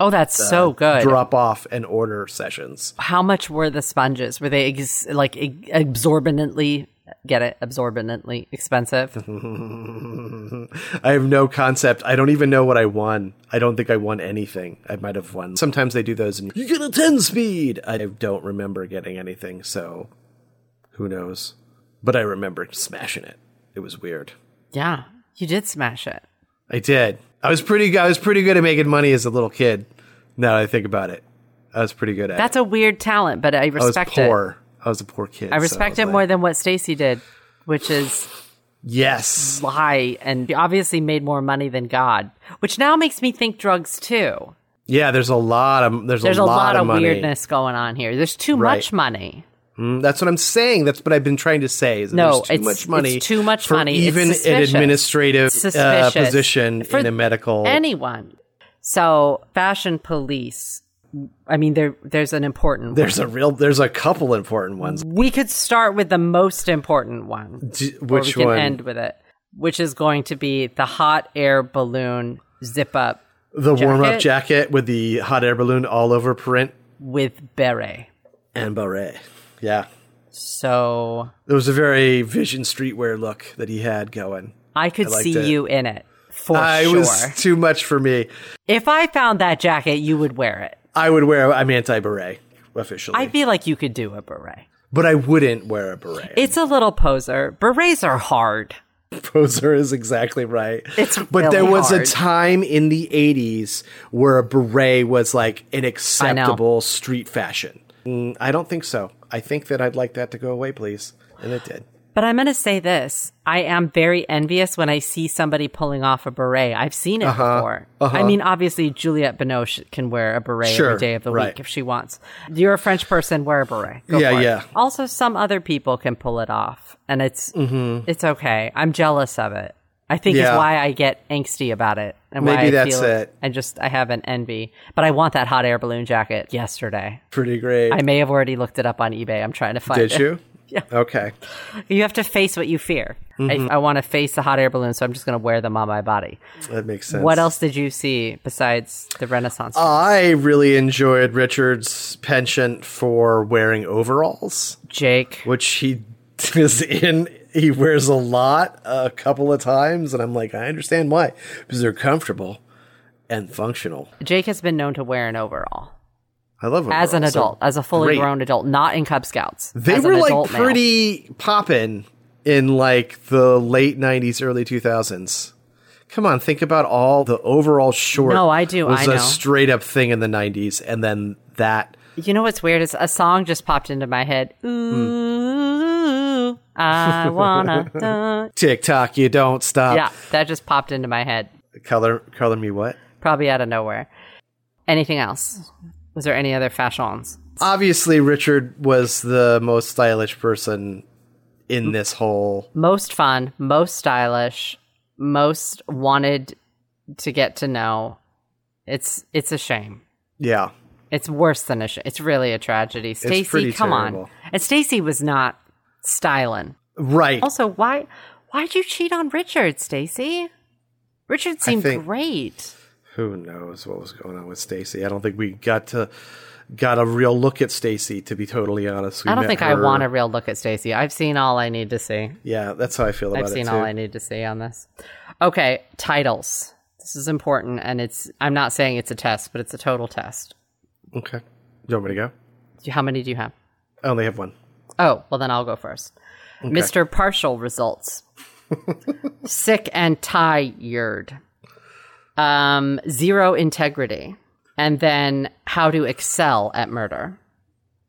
oh, that's so good. drop off and order sessions. How much were the sponges? Were they ex- like ex- absorbently get it absorbently expensive? I have no concept. I don't even know what I won. I don't think I won anything. I might have won. Sometimes they do those and you get a 10 speed. I don't remember getting anything, so who knows. But I remember smashing it. It was weird. yeah, you did smash it. I did. I was pretty I was pretty good at making money as a little kid. Now that I think about it. I was pretty good at That's it. a weird talent, but I I was respect it. I was a poor kid. I so respect it like, more than what Stacy did, which is Yes. lie and obviously made more money than God, which now makes me think drugs too. Yeah, there's a lot of there's, There's a, a lot, lot of, of weirdness going on here. There's too Right. much money. Mm, That's what I'm saying. That's what I've been trying to say. Is No, there's too much money. it's too much money. Even an administrative uh, position For in a medical. Anyone. So, fashion police. I mean, there there's an important. there's a real. There's a couple important ones. we could start with the most important one. D- which we can one? end with it, which is going to be the hot air balloon zip up the warm up jacket? with the hot air balloon all over print with beret. and beret. Yeah, So it was a very Vision Streetwear look that he had going. I could I see it. you in it for I sure. was too much for me. if I found that jacket, you would wear it. I would wear. I'm anti beret officially, I feel like you could do a beret. but I wouldn't wear a beret. It's a little poser. Berets are hard. Poser is exactly right. It's but there was hard. a time in the 80s where a beret was like an acceptable street fashion. Mm, I don't think so. I think that I'd like that to go away, please. And it did. But I'm going to say this. I am very envious when I see somebody pulling off a beret. I've seen it Uh-huh. before. I mean, obviously, Juliette Binoche can wear a beret Sure, every day of the right. week if she wants. You're a French person, wear a beret. Go Yeah, for it. yeah. Also, some other people can pull it off, and it's Mm-hmm. it's okay. I'm jealous of it. I think Yeah. is why I get angsty about it, and why Maybe I that's feel it. I just I have an envy, but I want that hot air balloon jacket yesterday. Pretty great. I may have already looked it up on eBay. I'm trying to find Did it. you? Yeah. Okay. You have to face what you fear. Mm-hmm. I, I want to face the hot air balloon, so I'm just going to wear them on my body. That makes sense. What else did you see besides the Renaissance? I really enjoyed Richard's penchant for wearing overalls, Jake, which he is in. He wears a lot, a couple of times, and I'm like, I understand why, because they're comfortable and functional. Jake has been known to wear an overall I love as an adult, as a fully great. grown adult, not in Cub Scouts. They were like pretty poppin' in like the late '90s, early 2000s. Come on, think about all the overall short. No, I do, Was I a know. straight up thing in the '90s, and then that. You know what's weird is a song just popped into my head. Hmm. Ooh, I wanna. TikTok, you don't stop. yeah, that just popped into my head, Color, color me what? probably out of nowhere. Anything else? Was there any other fashions? Obviously, Richard was the most stylish person in this whole. Most fun, most stylish, most wanted to get to know. It's it's a shame. Yeah, It's worse than a sh- It's really a tragedy. Stacy, come terrible. on. And Stacy was not styling. right. Also, why why'd you cheat on Richard, Stacy? Richard seemed think- great. Who knows what was going on with Stacy? I don't think we got to got a real look at Stacy. To be totally honest, We I don't think I want a real look at Stacy. I've seen all I need to see. Yeah, that's how I feel about it. I've seen too. all I need to see on this. Okay, titles. This is important, and it's. I'm not saying it's a test, but it's a total test. Okay, you want me to go? How many do you have? I only have one. Oh, well, then I'll go first. Mr. Partial results. Sick and tired. Um, zero integrity. And then how to excel at murder.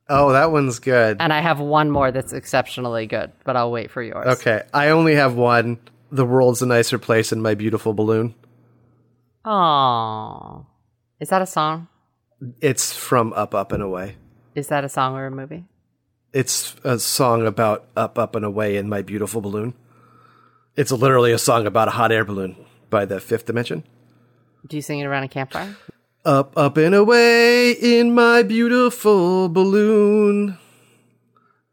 Oh, that one's good. And I have one more that's exceptionally good, but I'll wait for yours. Okay, I only have one. The world's a nicer place in my beautiful balloon. Aww. Is that a song? It's from Up, Up and Away. Is that a song or a movie? It's a song about up, up and away in my beautiful balloon. It's literally a song about a hot air balloon by the Fifth Dimension. Do you sing it around a campfire? Up, up and away in my beautiful balloon.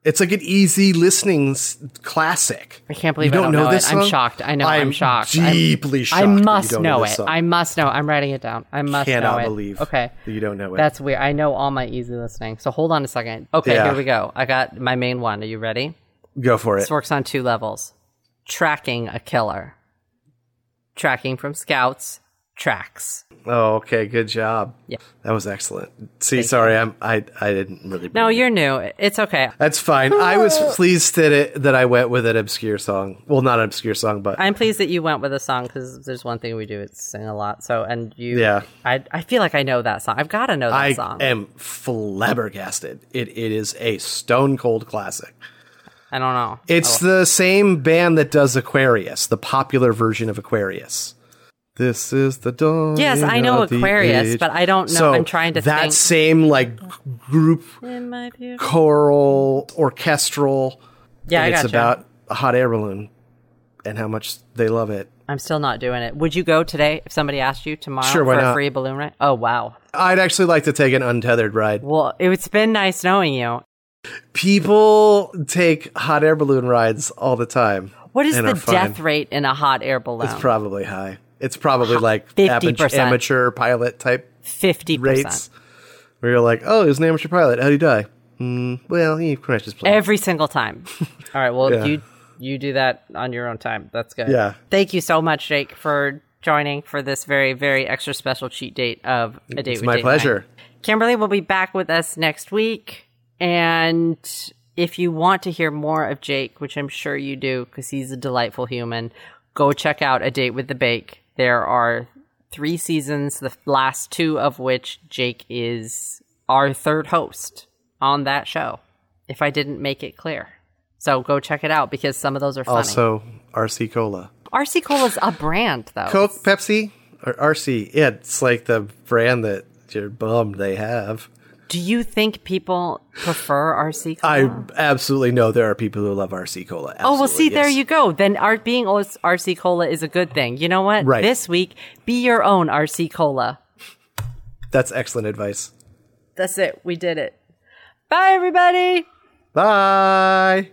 It's like an easy listening s- classic. I can't believe You I don't don't know, know this it. I'm shocked. I know. I'm, I'm shocked. I'm- deeply shocked I must know, know it. song. I must know. I'm writing it down. I must Cannot know it. believe Okay. that you don't know it. That's weird. I know all my easy listening. So hold on a second. Okay, Yeah. here we go. I got my main one. Are you ready? Go for it. This works on two levels. Tracking a killer. Tracking from scouts. Tracks. Oh, okay. Good job. Yeah. That was excellent. See, sorry, I'm I I didn't really. No, you're new. It's okay. That's fine. I was oh. pleased that it that I went with an obscure song. Well, not an obscure song, but I'm pleased that you went with a song because there's one thing we do is sing a lot. So, and you, Yeah. I, I feel like I know that song. I've got to know that I song. I am flabbergasted. It it is a stone cold classic. I don't know. It's Oh. the same band that does Aquarius, the popular version of Aquarius. This is the dawn. Yes, I know Aquarius, age. but I don't know- So I'm trying to think. that think. same like group In my beautiful- choral orchestral. Yeah, I it's gotcha. about a hot air balloon and how much they love it. I'm still not doing it. Would you go today if somebody asked you tomorrow Sure, for a free balloon ride? Oh wow. I'd actually like to take an untethered ride. Well, it's been nice knowing you. People take hot air balloon rides all the time. What is the death rate in a hot air balloon? It's probably high. It's probably like 50%. amateur, amateur pilot type Fifty rates. Where you're like, oh, he's an amateur pilot. How'd he die? Mm, well, he crashed his plane. every single time. All right. Well, Yeah. you you do that on your own time. That's good. Yeah. Thank you so much, Jake, for joining for this very very extra special cheat date of a date. it's with my Date pleasure. Night. Kimberly will be back with us next week. And if you want to hear more of Jake, which I'm sure you do because he's a delightful human, go check out A Date with the Bake. There are three seasons, the last two of which Jake is our third host on that show, if I didn't make it clear. So go check it out because some of those are funny. Also, RC Cola. RC Cola's a brand, though. Coke, Pepsi, or RC. Yeah, it's like the brand that you're bummed they have. Do you think people prefer RC cola? I absolutely know there are people who love RC cola. Oh, well, see, Absolutely, there you go. Then art being RC Cola is a good thing. You know what? Right. This week, be your own RC Cola. That's excellent advice. That's it. We did it. Bye, everybody. Bye.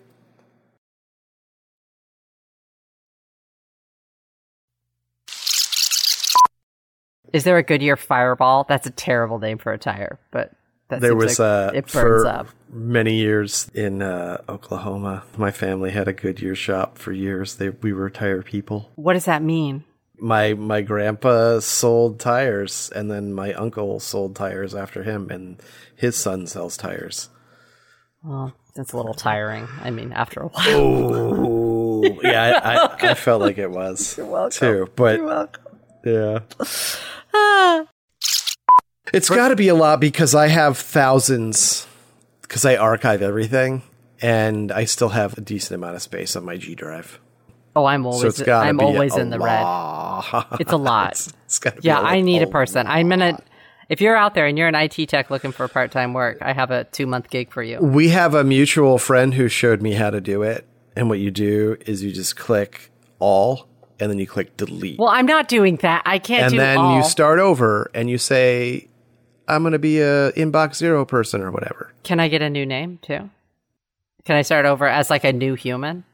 Is there a Goodyear Fireball? That's a terrible name for a tire, but that There was like uh, it burns for up. many years in uh, Oklahoma. My family had a Goodyear shop for years. They we were tire people. What does that mean? My my grandpa sold tires, and then my uncle sold tires after him, and his son sells tires. Well, that's a little tiring. I mean, after a while. Oh, yeah, I, I, I felt like it was too, but yeah. It's got to be a lot because I have thousands because I archive everything and I still have a decent amount of space on my G drive. Oh, I'm always to I'm always in the red. It's a lot. it's, it's gotta be Yeah, I need a person. I'm gonna. If you're out there and you're an IT tech looking for part time work, I have a two month gig for you. We have a mutual friend who showed me how to do it. And what you do is you just click all and then you click delete. Well, I'm not doing that. I can't and do then all. you start over and you say, I'm going to be a inbox zero person or whatever. Can I get a new name too? Can I start over as like a new human?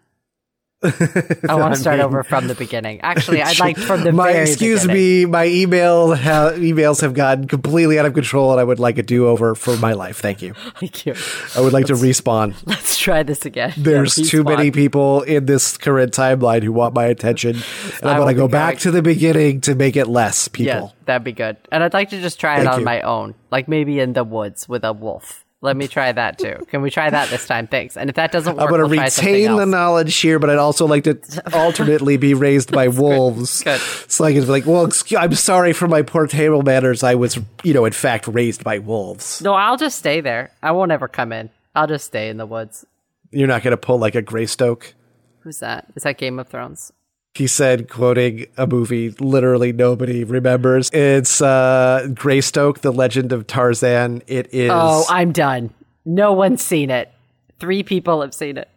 I want to start over from the beginning. Actually, I'd like from the my excuse beginning. me, my email ha- emails have gotten completely out of control, and I would like a do over for my life. Thank you. Thank you. I would like to respawn. Let's try this again. There's Yeah, too many people in this current timeline who want my attention, and I want to go back going- to the beginning to make it less people. Yeah, that'd be good. And I'd like to just try it on you. my own, like maybe in the woods with a wolf. Let me try that too. Can we try that this time? Thanks. And if that doesn't work, I'm going to we'll retain the knowledge here, but I'd also like to alternately be raised by wolves. Good. So I can be like, well, excuse, I'm sorry for my poor table manners. I was, you know, in fact, raised by wolves. No, I'll just stay there. I won't ever come in. I'll just stay in the woods. You're not going to pull like a Greystoke. Who's that? Is that Game of Thrones? He said, quoting a movie literally nobody remembers. It's uh, Greystoke, The Legend of Tarzan. It is. Oh, I'm done. No one's seen it. Three people have seen it.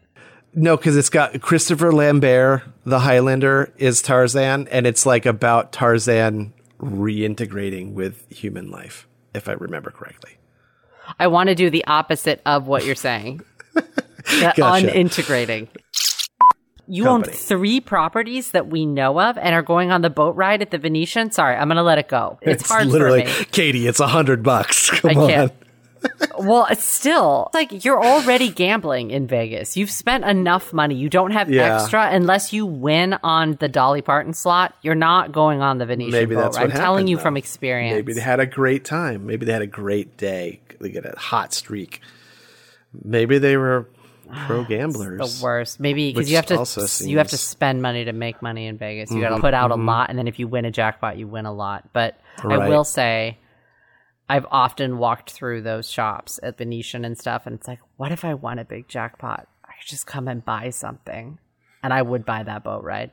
No, because it's got Christopher Lambert, the Highlander, is Tarzan, and it's like about Tarzan reintegrating with human life, if I remember correctly. I want to do the opposite of what you're saying. Gotcha. unintegrating. You Company. own three properties that we know of and are going on the boat ride at the Venetian. Sorry, I'm going to let it go. It's, hard literally, for me. Katie, it's a hundred bucks. Come I can't. on. Well, it's still like you're already gambling in Vegas. You've spent enough money. You don't have Yeah. extra unless you win on the Dolly Parton slot. You're not going on the Venetian Maybe boat that's ride. what I'm telling you though. from experience. Maybe they had a great time. Maybe they had a great day. They get a hot streak. Maybe they were pro gamblers. the worst. Maybe because you have to also you have to spend money to make money in Vegas. You Mm-hmm, got to put out a lot, and then if you win a jackpot, you win a lot. But I will say, I've often walked through those shops at Venetian and stuff, and it's like, what if I won a big jackpot? I could just come and buy something, and I would buy that boat ride.